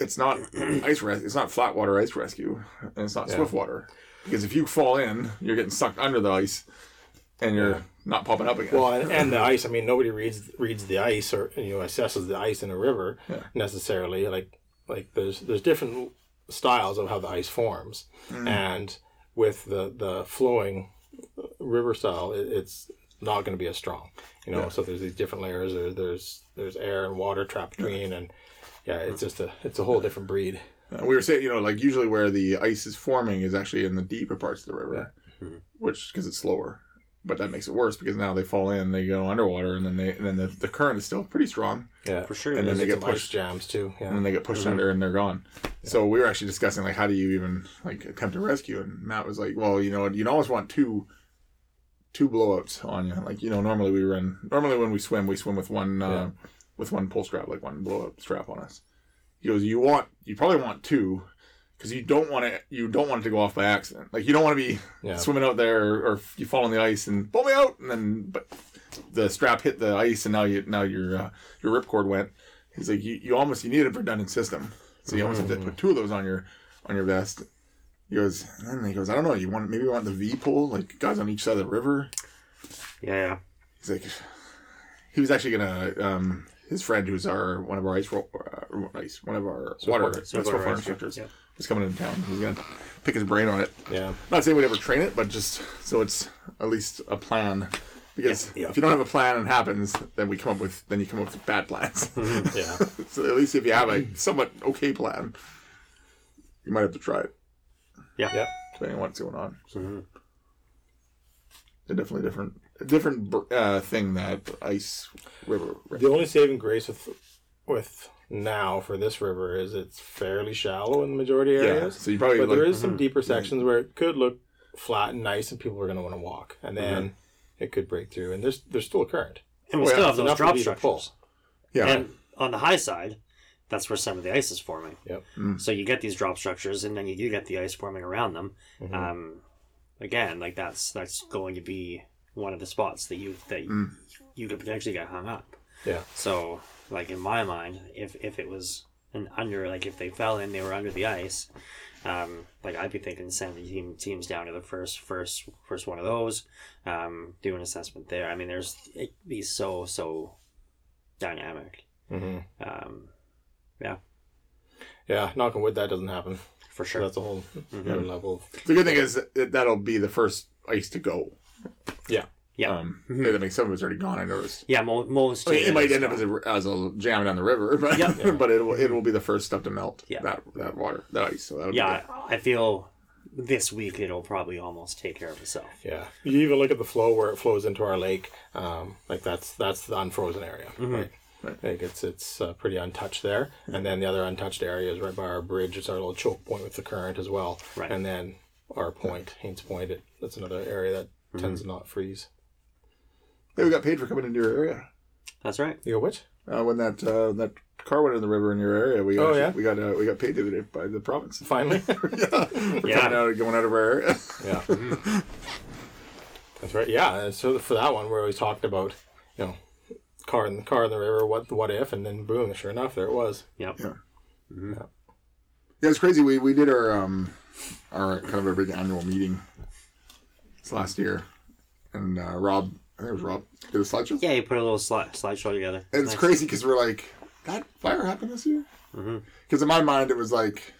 it's not (clears throat) ice res- It's not flat water ice rescue, and it's not Yeah. swift water. Because if you fall in, you're getting sucked under the ice, and you're Yeah. not popping up again. Well, and, and the (laughs) ice. I mean, nobody reads reads the ice or you know assesses the ice in a river necessarily. Like like there's there's different styles of how the ice forms, mm-hmm. and with the the flowing river style, it, it's not going to be as strong. You know, Yeah. so there's these different layers. There, there's there's air and water trapped between, and yeah, it's just a it's a whole different breed. Uh, we were saying, you know, like usually where the ice is forming is actually in the deeper parts of the river, which because it's slower. but that makes it worse because now they fall in, they go underwater, and then they and then the, the current is still pretty strong, Yeah. For sure. And it then they get pushed. jams too. Yeah. and then they get pushed under and they're gone. So we were actually discussing like how do you even like attempt to rescue, and Matt was like, well, you know, you'd always want two two blowouts on you. Like you know, normally we run normally when we swim, we swim with one uh, Yeah. with one pull strap, like one blowout strap on us. He goes, you want you probably want two. Because you don't want it, you don't want it to go off by accident. Like you don't want to be Yeah. swimming out there, or, or you fall on the ice and pull me out, and then but the strap hit the ice, and now you now your uh, your ripcord went. He's like, you, you almost you need a redundant system, so you almost have to put two of those on your on your vest. He goes, and he goes, I don't know, you want maybe you want the V pull, like guys on each side of the river. Yeah, yeah. He's like, he was actually gonna um his friend who's our one of our ice ro- uh, ice one of our water Support- support, support fire ice- instructors yeah. was coming into town. He's gonna pick his brain on it. Yeah. Not saying we'd ever train it, but just so it's at least a plan. Because Yeah. if you don't have a plan and it happens, then we come up with then you come up with bad plans. (laughs) Yeah. (laughs) so at least if you have a somewhat okay plan, you might have to try it, Yeah. Yeah. depending on what's going on. Mhm. They're definitely different, a different uh, thing that ice river. The only saving grace with with now for this river is it's fairly shallow in the majority Yeah, areas. so you probably but like, there is some deeper sections where it could look flat and nice, and people are going to want to walk, and then it could break through. And there's there's still a current. And we yeah, still have it's those enough drop for you pull. structures. yeah, And on the high side, that's where some of the ice is forming. Yep. Mm. So you get these drop structures, and then you do get the ice forming around them. Mhm. Um, again, like that's that's going to be one of the spots that you that Mm. you could potentially get hung up. Yeah. So, like in my mind, if if it was an under, like if they fell in, they were under the ice. Um, like I'd be thinking sending team teams down to the first first first one of those, um, do an assessment there. I mean, there's it'd be so so dynamic. Mm-hmm. Um, Yeah. Yeah, knocking wood, that doesn't happen. for sure. that's a whole Mhm. other level. Of, the good thing is that that'll be the first ice to go. yeah. Yeah. Um, Mhm. I mean, some of it's already gone. I noticed. Yeah, mo- most. I mean, it might chains- end up as a, as a jam down the river, (laughs) but Yeah. but it will it will be the first stuff to melt. Yeah. that that water, that ice. So that'll be Yeah, I I feel this week it'll probably almost take care of itself. Yeah. You even look at the flow where it flows into our lake. Um, like that's that's the unfrozen area, Mhm. right? Right. think it's it's uh, pretty untouched there, and then the other untouched area is right by our bridge. It's our little choke point with the current as well, Right. and then our point, Haynes Point. It, that's another area that Mm-hmm. tends to not freeze. Hey, we got paid for coming into your area. That's right. You go which? Uh, when that uh, that car went in the river in your area, we Oh, yeah? we got uh, we got paid the other day by the province. Finally, (laughs) yeah, for Yeah. coming out going out of our area. yeah. (laughs) That's right. Yeah. So for that one, we always talked about, you know, car in the car in the river. What what if? And then boom, sure enough, there it was. Yep. Yeah. Mhm. Yeah, it's crazy. We we did our um our kind of our big annual meeting It's last year, and uh, Rob, I think it was Rob, did a slideshow. Yeah, he put a little slide slideshow together. And it's Nice. crazy because we're like, that fire happened this year? Mhm. Because in my mind, it was like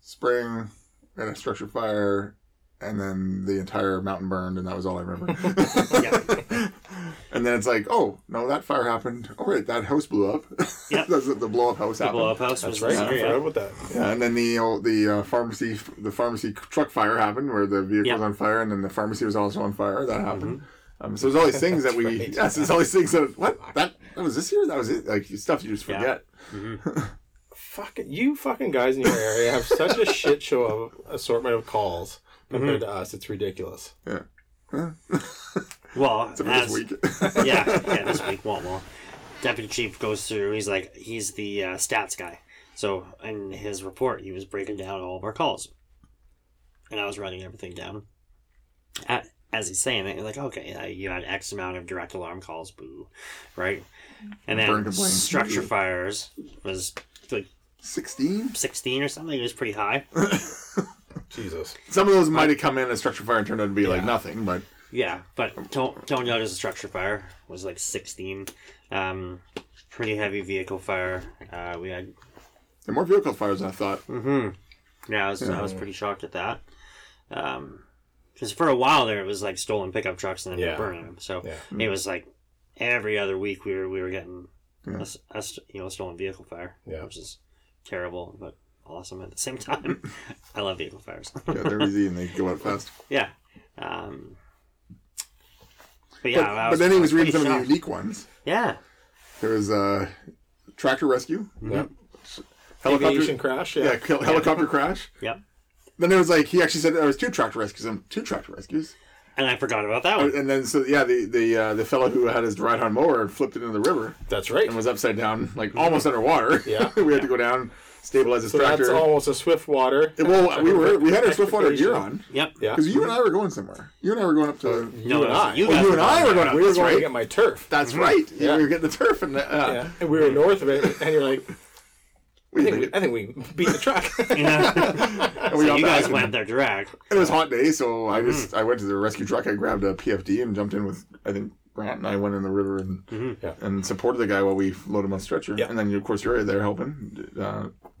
spring and a structure fire, and then the entire mountain burned, and that was all I remember. (laughs) (laughs) and then it's like, oh, no, that fire happened. Oh, right, that house blew up. (laughs) Yep. The, the blow up house The happened. blow up house That's was right. this I forgot yeah. about that. Yeah, and then the the uh, pharmacy the pharmacy truck fire happened where the vehicle Yeah. was on fire, and then the pharmacy was also on fire. That happened. Um, so there's all these things that we right. yes, there's all these things that what that that was this year. That was it. Like stuff you just Yeah. forget. (laughs) Fucking you fucking guys in your area have such a shit show of assortment of calls compared to us. It's ridiculous. Yeah. (laughs) Huh? Well, (laughs) Except for as, this week. (laughs) yeah, yeah, this (laughs) week won't well. Deputy chief goes through. He's like, he's the uh, stats guy. So in his report, he was breaking down all of our calls, and I was writing everything down. At, as he's saying it, like, okay, uh, you had X amount of direct alarm calls, boo, right? And then structure fires was like Sixteen. sixteen or something. It was pretty high. Jesus. Some of those might have come in as structure fire and turned out to be like nothing, but Yeah, but Tone Tone Yard as a structure fire was like 16. Um, pretty heavy vehicle fire. Uh, we had. there are more vehicle fires than I thought. hmm Yeah, I was, I was pretty shocked at that. Because for a while there, it was like stolen pickup trucks and then Yeah. burning them. So Yeah. it was like every other week we were we were getting Yeah. a s- a s- you know stolen vehicle fire, Yeah. which is terrible but awesome at the same (laughs) time. (laughs) I love vehicle fires. Yeah, they're easy and they go out fast. (laughs) Yeah. Um, But yeah, but, I but then he was pretty reading some of the unique ones. Yeah. There was uh, tractor rescue, Yep. helicopter, Aviation crash. Yeah. yeah, hel- helicopter crash. Yep. Then there was like he actually said there was two tractor rescues and two tractor rescues, And I forgot about that one. and then so yeah, the the uh, the fellow who had his ride on mower flipped it into the river That's right. and was upside down, like almost underwater. Yeah. (laughs) we had to go down, stabilize his So tractor. that's almost a swift water. well, we were we had our Swiftwater gear on Yep. Yeah. because you and I were going somewhere. You and I were going up to. No, and I. You Oh, you and I were going up. we were That's going to get my turf. That's right. Yeah. We were getting the turf and uh, Yeah. And we were north of it, and you're like, I think we, I think we beat the truck. (laughs) Yeah. and we so you guys went there direct. It was a hot day, so I just Mm-hmm. I went to the rescue truck. I grabbed a PFD and jumped in with I think Grant and I went in the river and Yeah. and supported the guy while we loaded him on stretcher. Yeah. And then of course you're there helping uh, with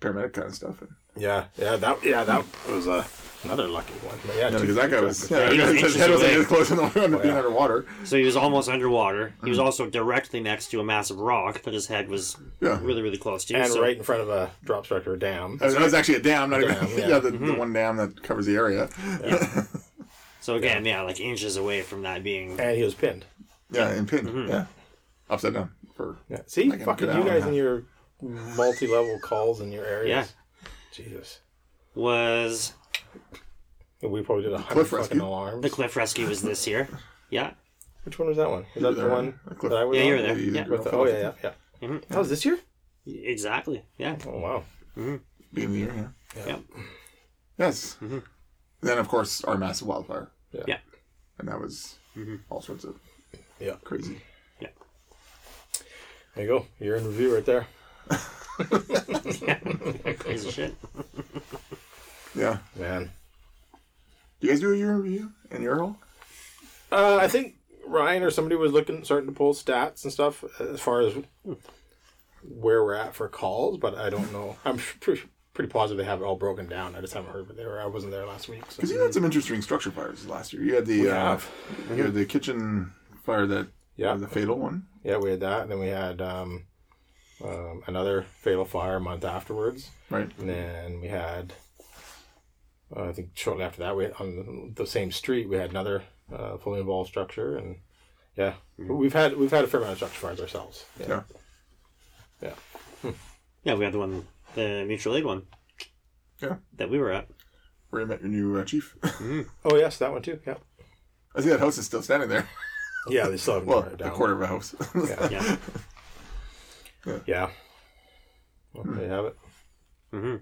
paramedic kind of stuff. And, yeah, yeah, that yeah that was uh, another lucky one. But yeah, yeah, two- because that guy was yeah, he was his head was like away. as close to the to (laughs) being yeah. underwater. So he was almost underwater. He Mm-hmm. was also directly next to a massive rock that his head was Yeah. really, really close to. and so, right in front of a drop structure dam. It was actually a dam, not even (laughs) yeah, yeah. the, the one dam that covers the area. (laughs) So again, yeah, like inches away from that being. And he was pinned. Yeah, and pinned. Yeah, upside down for Yeah. See, fucking you guys and and your multi-level calls in your area. Yeah. Jesus. Was We probably did a hundred fucking rescue? alarms. the cliff rescue was this year? Yeah, Which one was that one? Was that the there. one The cliff- that I was Yeah, on? you were there. You- Yeah. With the, oh yeah, yeah, yeah. Mhm. That was this year. exactly. Yeah. Oh wow. Mm-hmm. beginning of the year. Yeah. Yep. Yes. Mm-hmm. Then of course our massive wildfire, Yeah. Yeah. and that was mm-hmm. all sorts of Yeah. crazy. Yeah. There you go. You're in review right there. (laughs) Crazy shit. Yeah. Man. Do you guys do a year review in your hole? Uh, I think Ryan or somebody was looking, starting to pull stats and stuff as far as where we're at for calls, but I don't know. I'm (laughs) pretty, pretty positive they have it all broken down. I just haven't heard, but they were. I wasn't there last week. So. Because you had some interesting structure fires last year. You had the uh, have. you had the kitchen fire that Yeah. the fatal one. Yeah, we had that, and then we had um, um, another fatal fire a month afterwards, Right. and then we had. Uh, I think shortly after that, we on the same street we had another uh, fully involved structure, and yeah, we've had we've had a fair amount of structure fires ourselves. Yeah. yeah. Yeah, we had the one, the mutual aid one Yeah. that we were at. Where you met your new uh, chief. (laughs) Oh yes, that one too. Yeah. I see that house is still standing there. Yeah, they still haven't Well, a quarter of a house. Yeah. Yeah. (laughs) Yeah. Well, there you have it. Mm-hmm.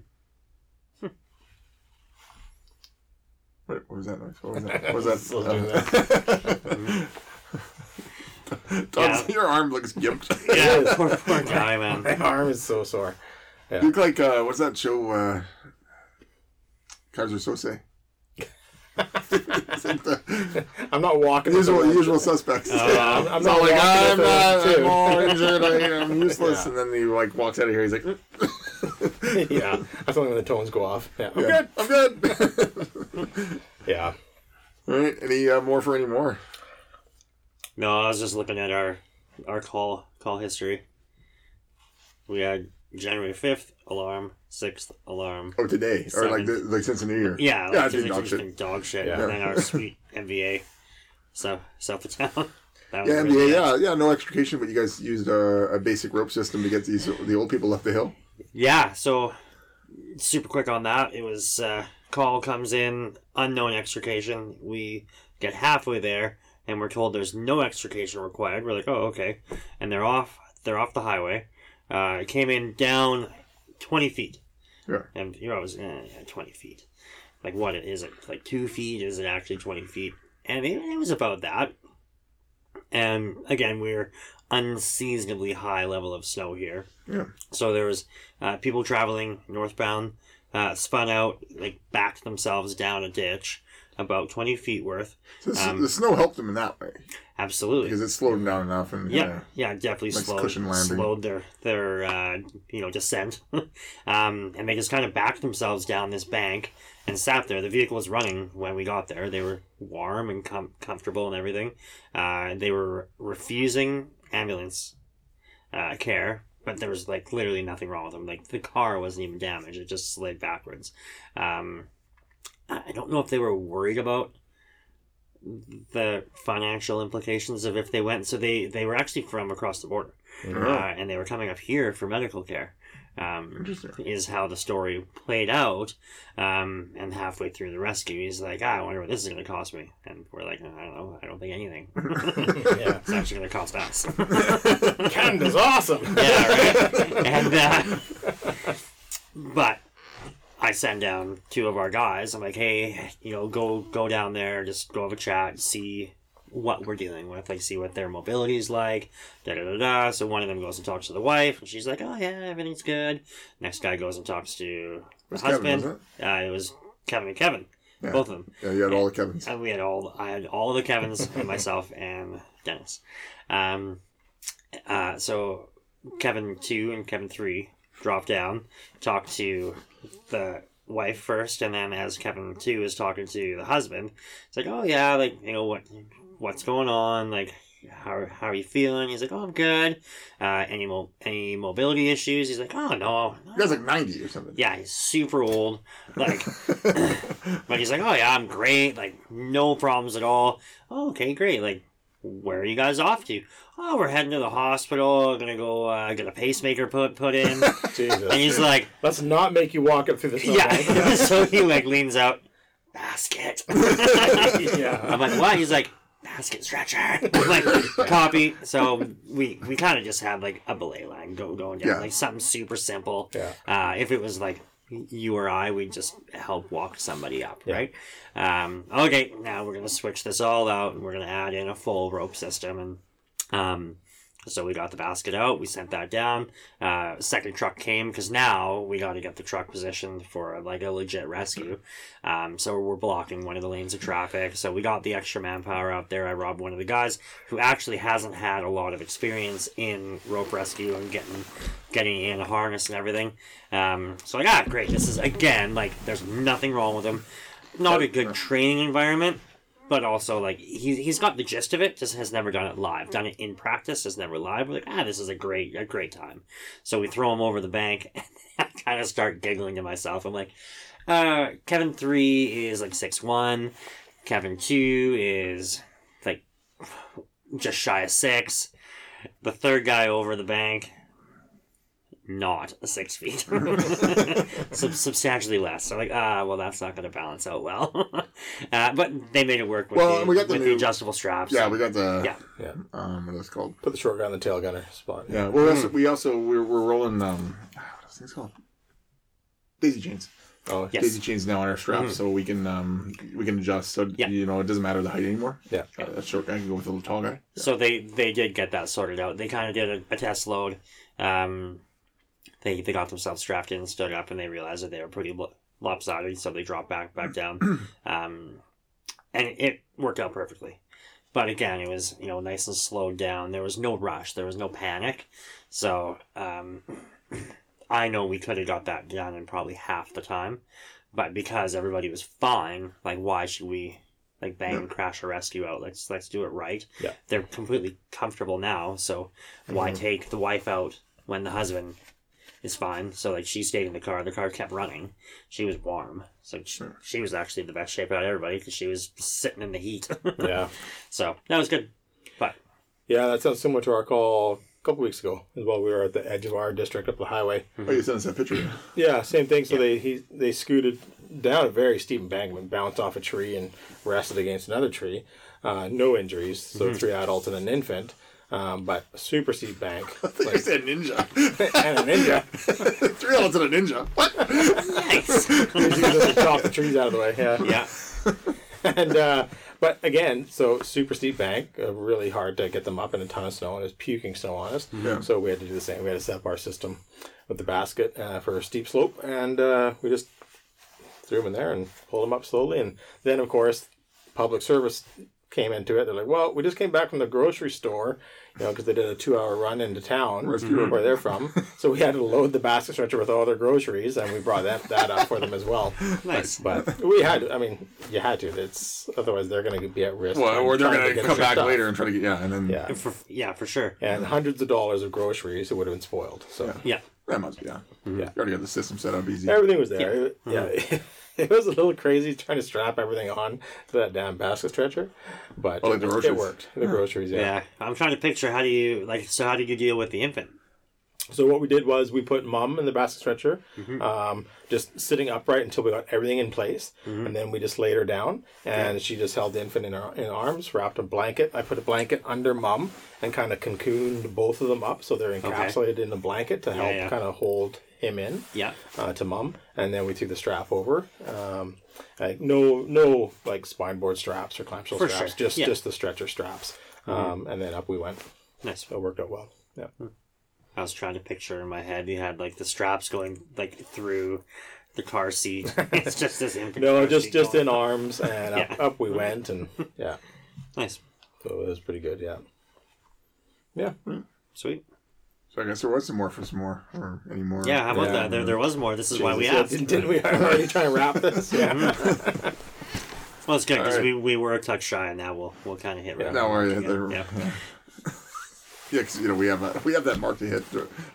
Wait, what was that noise? What was that? (laughs) What was that? Still doing (laughs) Tom's, Yeah. Your arm looks gimped. (laughs) Yeah, poor, poor guy, man. My arm is so sore. you look like uh, what's that show? Uh, Keyser Söze. It's like the I'm not walking. with usual, the usual suspects. Uh, I'm, I'm It's not like I'm with not, I'm all injured, I, I'm (laughs) useless, Yeah. and then he like walks out of here. He's like, "Mm, (laughs) yeah, that's only when the tones go off. Yeah, I'm yeah, good. I'm good. (laughs) Yeah. All right, any uh, more for any more? No, I was just looking at our our call call history. We had January fifth alarm, sixth alarm. Oh, today or like the, like since the new year? Yeah, yeah, like, it's dog shit. dog shit. Yeah. And then our sweet MVA, so south of town. (laughs) That Yeah, really nice. yeah, yeah, no extrication, but you guys used a, a basic rope system to get these the old people up the hill. Yeah, so super quick on that. It was uh, call comes in, unknown extrication. We get halfway there, and we're told there's no extrication required. We're like, oh, okay, and they're off. They're off the highway. Uh, it came in down twenty feet, Yeah. and you're always eh, twenty feet. Like, what is it? Like two feet? Is it actually twenty feet? And it, it was about that. And again, we're unseasonably high level of snow here. Yeah. So there was uh, people traveling northbound, uh, spun out, like backed themselves down a ditch, about twenty feet worth. So the, Um, the snow helped them in that way Absolutely. because it slowed them down enough. And Yeah, yeah, yeah, definitely slowed slowed their their uh, you know descent, (laughs) um, and they just kind of backed themselves down this bank and sat there. The vehicle was running when we got there. They were warm and com- comfortable and everything. Uh, they were refusing ambulance uh, care, but there was like literally nothing wrong with them. Like the car wasn't even damaged; it just slid backwards. Um, I I don't know if they were worried about the financial implications of if they went. So they they were actually from across the border, Oh. uh, and they were coming up here for medical care. Um, is how the story played out. Um, and halfway through the rescue, he's like, ah, "I wonder what this is going to cost me." And we're like, "I don't know. I don't think anything. (laughs) Yeah. it's actually going to cost us." Canada's awesome. yeah, right. (laughs) And uh, but I send down two of our guys. I'm like, hey, you know, go go down there, just go have a chat, see what we're dealing with, like see what their mobility is like. Da da da da. So one of them goes and talks to the wife, and she's like, oh yeah, everything's good. Next guy goes and talks to the was Kevin, husband. wasn't uh, it was Kevin and Kevin, Yeah. both of them. Yeah, you had all the Kevins. And we had all I had all the Kevins (laughs) and myself and Dennis. Um, uh, so Kevin two and Kevin three drop down, talk to the wife first, and then as Kevin two is talking to the husband, it's like, oh yeah, like you know what, what's going on, like. How, how are you feeling? He's like, oh, I'm good. Uh, any mo- any mobility issues? He's like, oh no, You guys like ninety or something. yeah, he's super old. Like, (laughs) (laughs) but he's like, oh yeah, I'm great. Like, no problems at all. Oh, okay, great. Like, where are you guys off to? Oh, we're heading to the hospital. I'm Gonna go uh, get a pacemaker put put in. (laughs) Jesus. and he's like, Let's not make you walk up through the snowbank. (laughs) yeah. so he like leans out, basket. (laughs) Yeah. I'm like, what? He's like, basket stretcher. I'm like, copy. So we we kind of just had like a belay line go going down, Yeah. like something super simple. Yeah. Uh, if it was like you or I, we'd just help walk somebody up, right? Um, okay, now we're gonna switch this all out, and we're gonna add in a full rope system, and um, so we got the basket out. We sent that down. Uh, second truck came because now we got to get the truck positioned for like a legit rescue. Um, so we're blocking one of the lanes of traffic. So we got the extra manpower out there. I robbed one of the guys who actually hasn't had a lot of experience in rope rescue and getting getting in a harness and everything. Um, so like, ah, great. This is again like there's nothing wrong with him. Not a good training environment but also like he he's got the gist of it, just has never done it live. Done it in practice, has never live. We're like, ah, this is a great a great time. So we throw him over the bank, (laughs) and I kind of start giggling to myself. I'm like, uh, Kevin three is like six one, Kevin two is like (sighs) just shy of six. The third guy over the bank. Not six feet, (laughs) (laughs) Sub- substantially less. So like, ah, well, that's not going to balance out well. (laughs) uh, but they made it work with, Well, the, we got the with new- the adjustable straps. Yeah, we got the Yeah. Yeah. um what is it called? Put the short guy on the tail gunner spot. Yeah. Well, we also, we also we're, we're rolling um what is this called? Daisy chains. Oh, Yes. Daisy chains now on our straps, Mhm. so we can um we can adjust. So Yeah. you know it doesn't matter the height anymore. Yeah. Uh, that short guy can go with the little tall guy. So they they did get that sorted out. They kind of did a, a test load. Um, they they got themselves strapped in, stood up, and they realized that they were pretty lopsided, so they dropped back back down. (clears throat) Um, and it worked out perfectly. But again, it was you know nice and slowed down. There was no rush. There was no panic. So um, I know we could have got that done in probably half the time, but because everybody was fine, like why should we like bang and crash a rescue out? Let's let's do it right. Yeah. they're completely comfortable now. So why take the wife out when the husband is fine? So like she stayed in the car. The car kept running. She was warm, so she, she was actually the best shape out of everybody because she was sitting in the heat. (laughs) yeah. so that was good. But Yeah, that sounds similar to our call a couple weeks ago as well. We were at the edge of our district up the highway. Oh, you sent us that picture. Yeah, same thing. So they he they scooted down a very steep embankment, bounced off a tree, and rested against another tree. Uh, no injuries. So three adults and an infant. Um, but a super steep bank (laughs) you like, said ninja. (laughs) and a ninja. (laughs) Three adults and a ninja. What? nice. Just chop the trees out of the way. Yeah. yeah. and uh, but again, so super steep bank, uh, really hard to get them up in a ton of snow, and it was puking snow on us. Yeah. So we had to do the same. We had to set up our system with the basket uh, for a steep slope, and uh, we just threw them in there and pulled them up slowly. And then, of course, public service came into it. They're like, "Well, we just came back from the grocery store, you know, because they did a two-hour run into town where they're from. So we had to load the basket stretcher with all their groceries, and we brought that that up for them as well. (laughs) Nice. But we had, to- I mean, you had to. It's otherwise they're going to be at risk. Well, or they're gonna come back stuff. later and try to get yeah, and then Yeah, For, yeah, for sure. and hundreds of dollars of groceries it would have been spoiled. So Yeah. that must be yeah. Yeah. You already got the system set up easy. everything was there. Yeah, it mm-hmm. (laughs) (laughs) was a little crazy trying to strap everything on to that damn basket stretcher, but Oh, like the it, groceries. worked. The groceries, yeah. Yeah, I'm trying to picture how do you like. So how did you deal with the infant? So what we did was we put mom in the basket stretcher, Mm-hmm. um, just sitting upright until we got everything in place, Mm-hmm. and then we just laid her down, and she just held the infant in her in arms, wrapped a blanket. I put a blanket under mom and kind of cocooned both of them up, so they're encapsulated in the blanket to help yeah. kind of hold him in Yeah. uh, to mom, and then we threw the strap over. Um, like no no like spine board straps or clamshell For straps, sure. just Yeah. Mm-hmm. just the stretcher straps, um, and then up we went. Nice. It worked out well. Yeah. I was trying to picture in my head. You had like the straps going like through the car seat. (laughs) it's just as. No, just just going. in arms, and up, Yeah. up we went, and yeah, (laughs) Nice, so it was pretty good. Yeah, yeah. sweet. So I guess there was some more for some more or any more. Yeah, how about Yeah. that? There, there was more. This is why we Jesus, yeah, asked. Didn't, didn't we already try to wrap this? Yeah. Well, it's good because All right. we, we were a touch shy, and now we'll we'll kind of hit. right Now we're together. Yeah. (laughs) yeah. Yeah, because you know we have a, we have that mark to hit.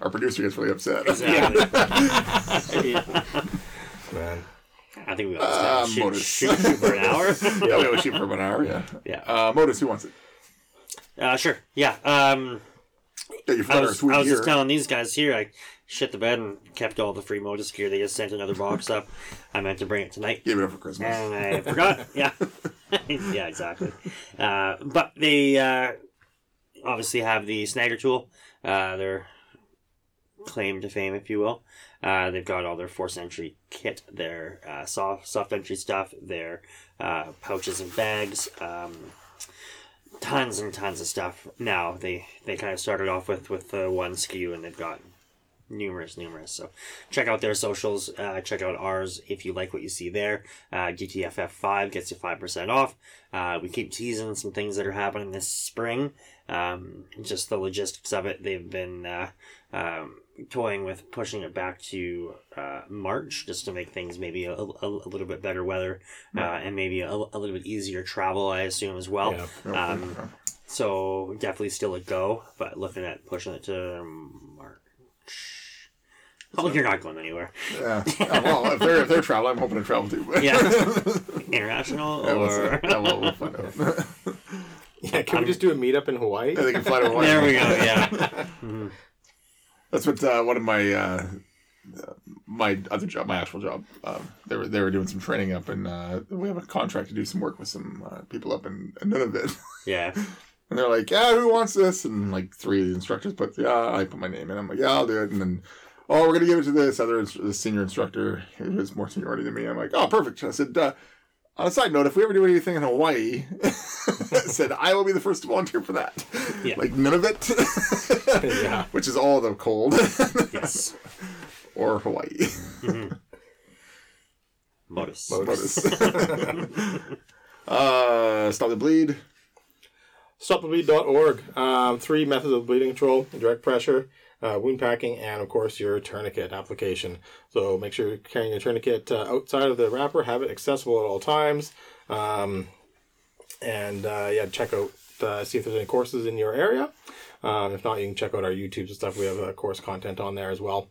Our producer gets really upset. Exactly. (laughs) Man. I think we got Uh, this down. Modus. shoot, shoot, shoot for an hour. (laughs) yeah, we always shoot for an hour. Yeah. yeah. Uh, Modus, who wants it? Uh, sure. Yeah. Um, Yeah, you I was, I was just telling these guys here, I shit the bed and kept all the free Modus gear. They just sent another box up. I meant to bring it tonight. Give it up for Christmas. And I forgot. Yeah. (laughs) yeah, exactly. Uh, but they uh, obviously have the Snagger tool. Uh, their claim to fame, if you will. Uh, they've got all their force entry kit, their uh, soft soft entry stuff, their uh, pouches and bags, um, tons and tons of stuff. Now they they kind of started off with with the one SKU, and they've got numerous, numerous. So check out their socials. Uh, check out ours if you like what you see there. Uh, GTFF5 gets you 5% off. Uh, we keep teasing some things that are happening this spring. Um, just the logistics of it. They've been uh, um, toying with pushing it back to uh, March just to make things maybe a, a, a little bit better weather uh, and maybe a, a little bit easier travel, I assume, as well. Yeah. Yeah, Um, yeah. So definitely still a go, but looking at pushing it to March. Oh, you're not going anywhere. Yeah. Yeah, well, if they're if they're traveling, I'm hoping to travel too. But Yeah. (laughs) International Yeah, we'll, or yeah, we'll, we'll find out. (laughs) Yeah. Can we just do a meetup in Hawaii? They can fly to (laughs) Hawaii. there we go. Yeah. That's what uh, one of my uh, uh, my other job, my actual job. Um, they were they were doing some training up, and uh, we have a contract to do some work with some uh, people up in, in Nunavut. Yeah. (laughs) And they're like, "Yeah, who wants this?" And like three of the instructors put, "Yeah," I put my name in. I'm like, "Yeah, I'll do it." And then, oh, we're gonna give it to this other this senior instructor who has more seniority than me. I'm like, "Oh, perfect." I said, uh, "On a side note, if we ever do anything in Hawaii," I (laughs) said, "I will be the first to volunteer for that." Yeah. Like Nunavut, (laughs) Yeah. which is all the cold, Yes. (laughs) or Hawaii. Modus. Modus. uh, stop the bleed. Stopthebleed.org. Um, three methods of bleeding control: direct pressure, uh, wound packing, and of course your tourniquet application. So make sure you're carrying your tourniquet uh, outside of the wrapper. Have it accessible at all times. Um, and uh, yeah, check out uh, see if there's any courses in your area. Um, if not, you can check out our YouTube and stuff. We have course content on there as well.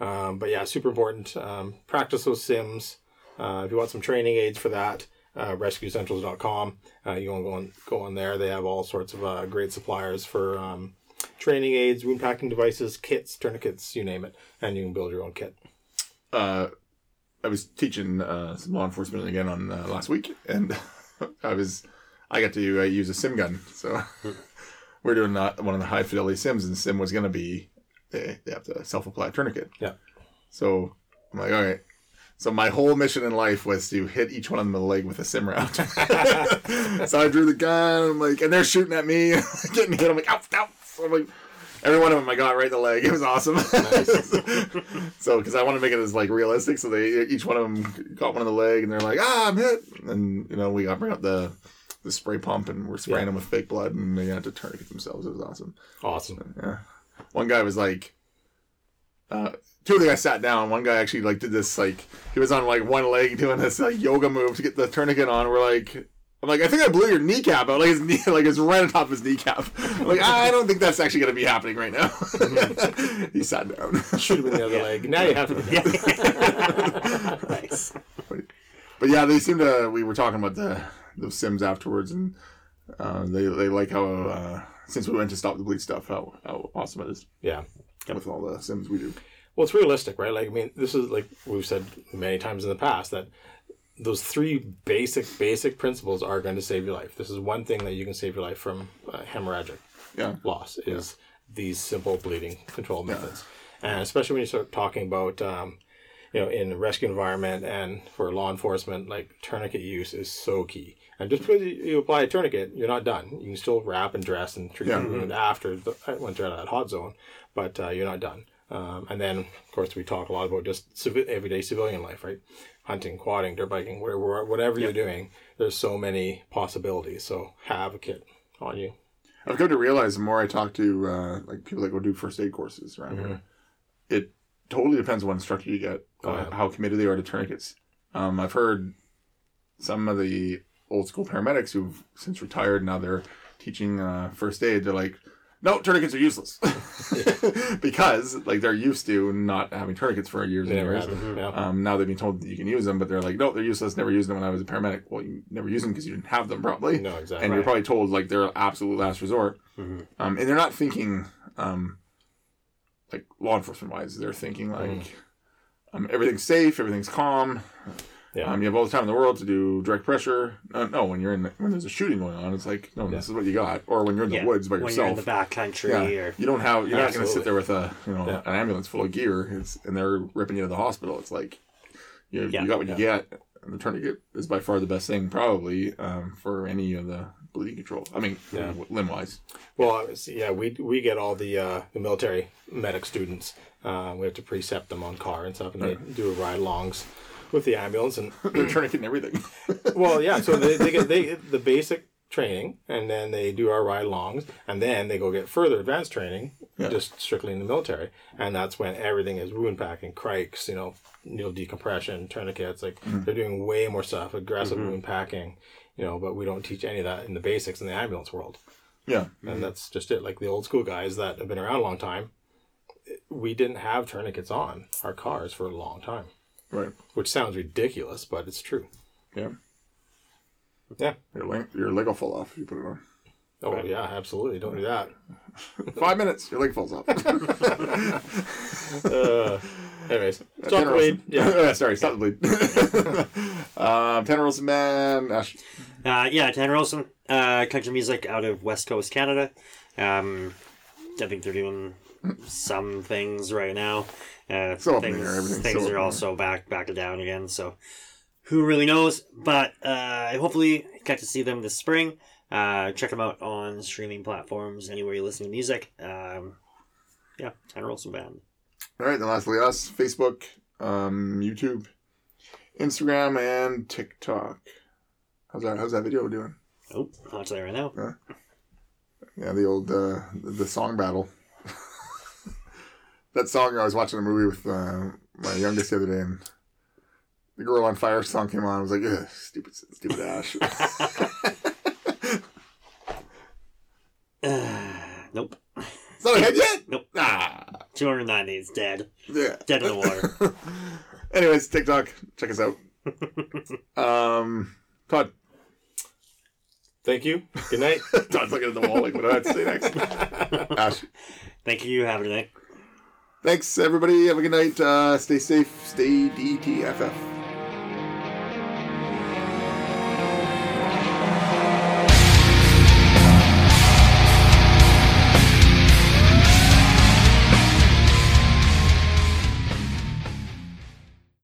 Um, but yeah, super important. Um, practice those sims. Uh, if you want some training aids for that, uh, rescuecentrals.com. Uh, you can go on, go on there. They have all sorts of uh, great suppliers for um, training aids, wound packing devices, kits, tourniquets, you name it. And you can build your own kit. uh, I was teaching uh, some law enforcement again on uh, last week, and (laughs) I was I got to uh, use a sim gun. So (laughs) we're doing uh, one of the high fidelity sims, and the sim was going to be they, they have to self apply tourniquet. Yeah. So I'm like, all right. So my whole mission in life was to hit each one of them in the leg with a sim round. (laughs) so I drew the gun. I'm like, and they're shooting at me, getting hit. I'm like, ow, ow. So I'm like, every one of them I got right in the leg. It was awesome. (laughs) so because I want to make it as like realistic, so they each one of them got one in the leg, and they're like, ah, I'm hit. And you know, we got bring up the the spray pump, and we're spraying Yeah. them with fake blood, and they had to tourniquet themselves. It was awesome. Awesome. Yeah. One guy was like, uh, two of the guys sat down. One guy actually like did this like he was on like one leg doing this like yoga move to get the tourniquet on. We're like. I'm like, I think I blew your kneecap out. Like his knee, like it's right on top of his kneecap. I'm like, I don't think that's actually going to be happening right now. (laughs) he sat down. Shoot him in the other leg. Now you have to. (laughs) nice. but yeah, they seem to. We were talking about the the Sims afterwards, and uh, they they like how uh, since we went to stop the bleed stuff, how how awesome it is Yeah. with all the Sims we do. Well, it's realistic, right? Like, I mean, this is like we've said many times in the past that those three basic, basic principles are going to save your life. This is one thing that you can save your life from uh, hemorrhagic Yeah, loss is these simple bleeding control methods. And especially when you start talking about, um, you know, in a rescue environment and for law enforcement, like tourniquet use is so key. And just because you you apply a tourniquet, you're not done. You can still wrap and dress and treat Yeah. the wound after the, once you're out of that hot zone, but uh, you're not done. Um, and then, of course, we talk a lot about just civi- everyday civilian life, right? Hunting, quadding, dirt biking, whatever, whatever you're doing. There's so many possibilities. So have a kit on you. I've come to realize the more I talk to uh, like people that go do first aid courses around here, it totally depends on what instructor you get, Oh, uh, yeah. how committed they are to tourniquets. Um, I've heard some of the old school paramedics who've since retired now they're teaching uh, first aid. They're like, no, tourniquets are useless (laughs) (laughs) because like they're used to not having tourniquets for years and years. Yeah. Um, now they've been told that you can use them, but they're like, no, they're useless. Never used them when I was a paramedic. Well, you never used them because you didn't have them, probably. No, exactly. And you're probably told like they're absolute last resort. Mhm. Um, and they're not thinking, um, like law enforcement wise. They're thinking like, um, everything's safe, everything's calm. Yeah. Um, you have all the time in the world to do direct pressure. Uh, no, when you're in when there's a shooting going on, it's like, no, this is what you got. Or when you're in the Yeah, woods by when you're in yourself. the back country Yeah, or you don't have. You're not going to sit there with a you know Yeah. an ambulance full of gear, it's, and they're ripping you to the hospital. It's like you, Yeah. you got what you get. And the tourniquet is by far the best thing, probably um, for any of the bleeding control. I mean, Yeah. limb wise. Well, yeah, we we get all the uh, the military medic students. Uh, we have to precept them on car and stuff, and they do ride longs with the ambulance. And (clears throat) They're tourniquet and everything. (laughs) well, yeah, so they, they get they (laughs) the basic training, and then they do our ride longs, and then they go get further advanced training, Yeah. just strictly in the military, and that's when everything is wound packing, crikes, you know, needle decompression, tourniquets. Like mm-hmm. they're doing way more stuff, aggressive mm-hmm. wound packing, you know. But we don't teach any of that in the basics in the ambulance world. yeah. and that's just it. Like the old school guys that have been around a long time, we didn't have tourniquets on our cars for a long time, Right. which sounds ridiculous, but it's true. Yeah. Yeah. Your leg, your leg will fall off if you put it on. Oh yeah, absolutely. Don't do that. (laughs) Five minutes, your leg falls off. (laughs) Uh, anyways, stop the bleed. Wilson. Yeah. (laughs) Sorry, stop the bleed. um, Tanner Wilson, man. Ash, Uh, yeah, Tanner Olson, uh, country music out of West Coast Canada. Um, I think they're doing some things right now. Uh, So things the air, everything's things so are also back back down again. So who really knows? But uh, hopefully get to see them this spring. Uh, check them out on streaming platforms anywhere you listen to music. Um, yeah, Tanner Olson band. All right, then lastly, us Facebook, um, YouTube, Instagram, and TikTok. How's that? How's that video doing? Oh, I'll tell you right now. Yeah, the old uh, the song battle. That song I was watching a movie with uh, my youngest the other day, and the "Girl on Fire" song came on. I was like, Ugh, "Stupid, stupid Ash." (laughs) (laughs) (sighs) Nope. it's not ahead yet. Nope. Ah, 290 is dead. yeah. Dead in the water. (laughs) Anyways, TikTok, check us out. um, Todd. Thank you. Good night. Todd's looking at the wall like, what do I have to say next? Ash. Thank you. Have a good night. Thanks, everybody. Have a good night. Uh, stay safe. Stay DTFF.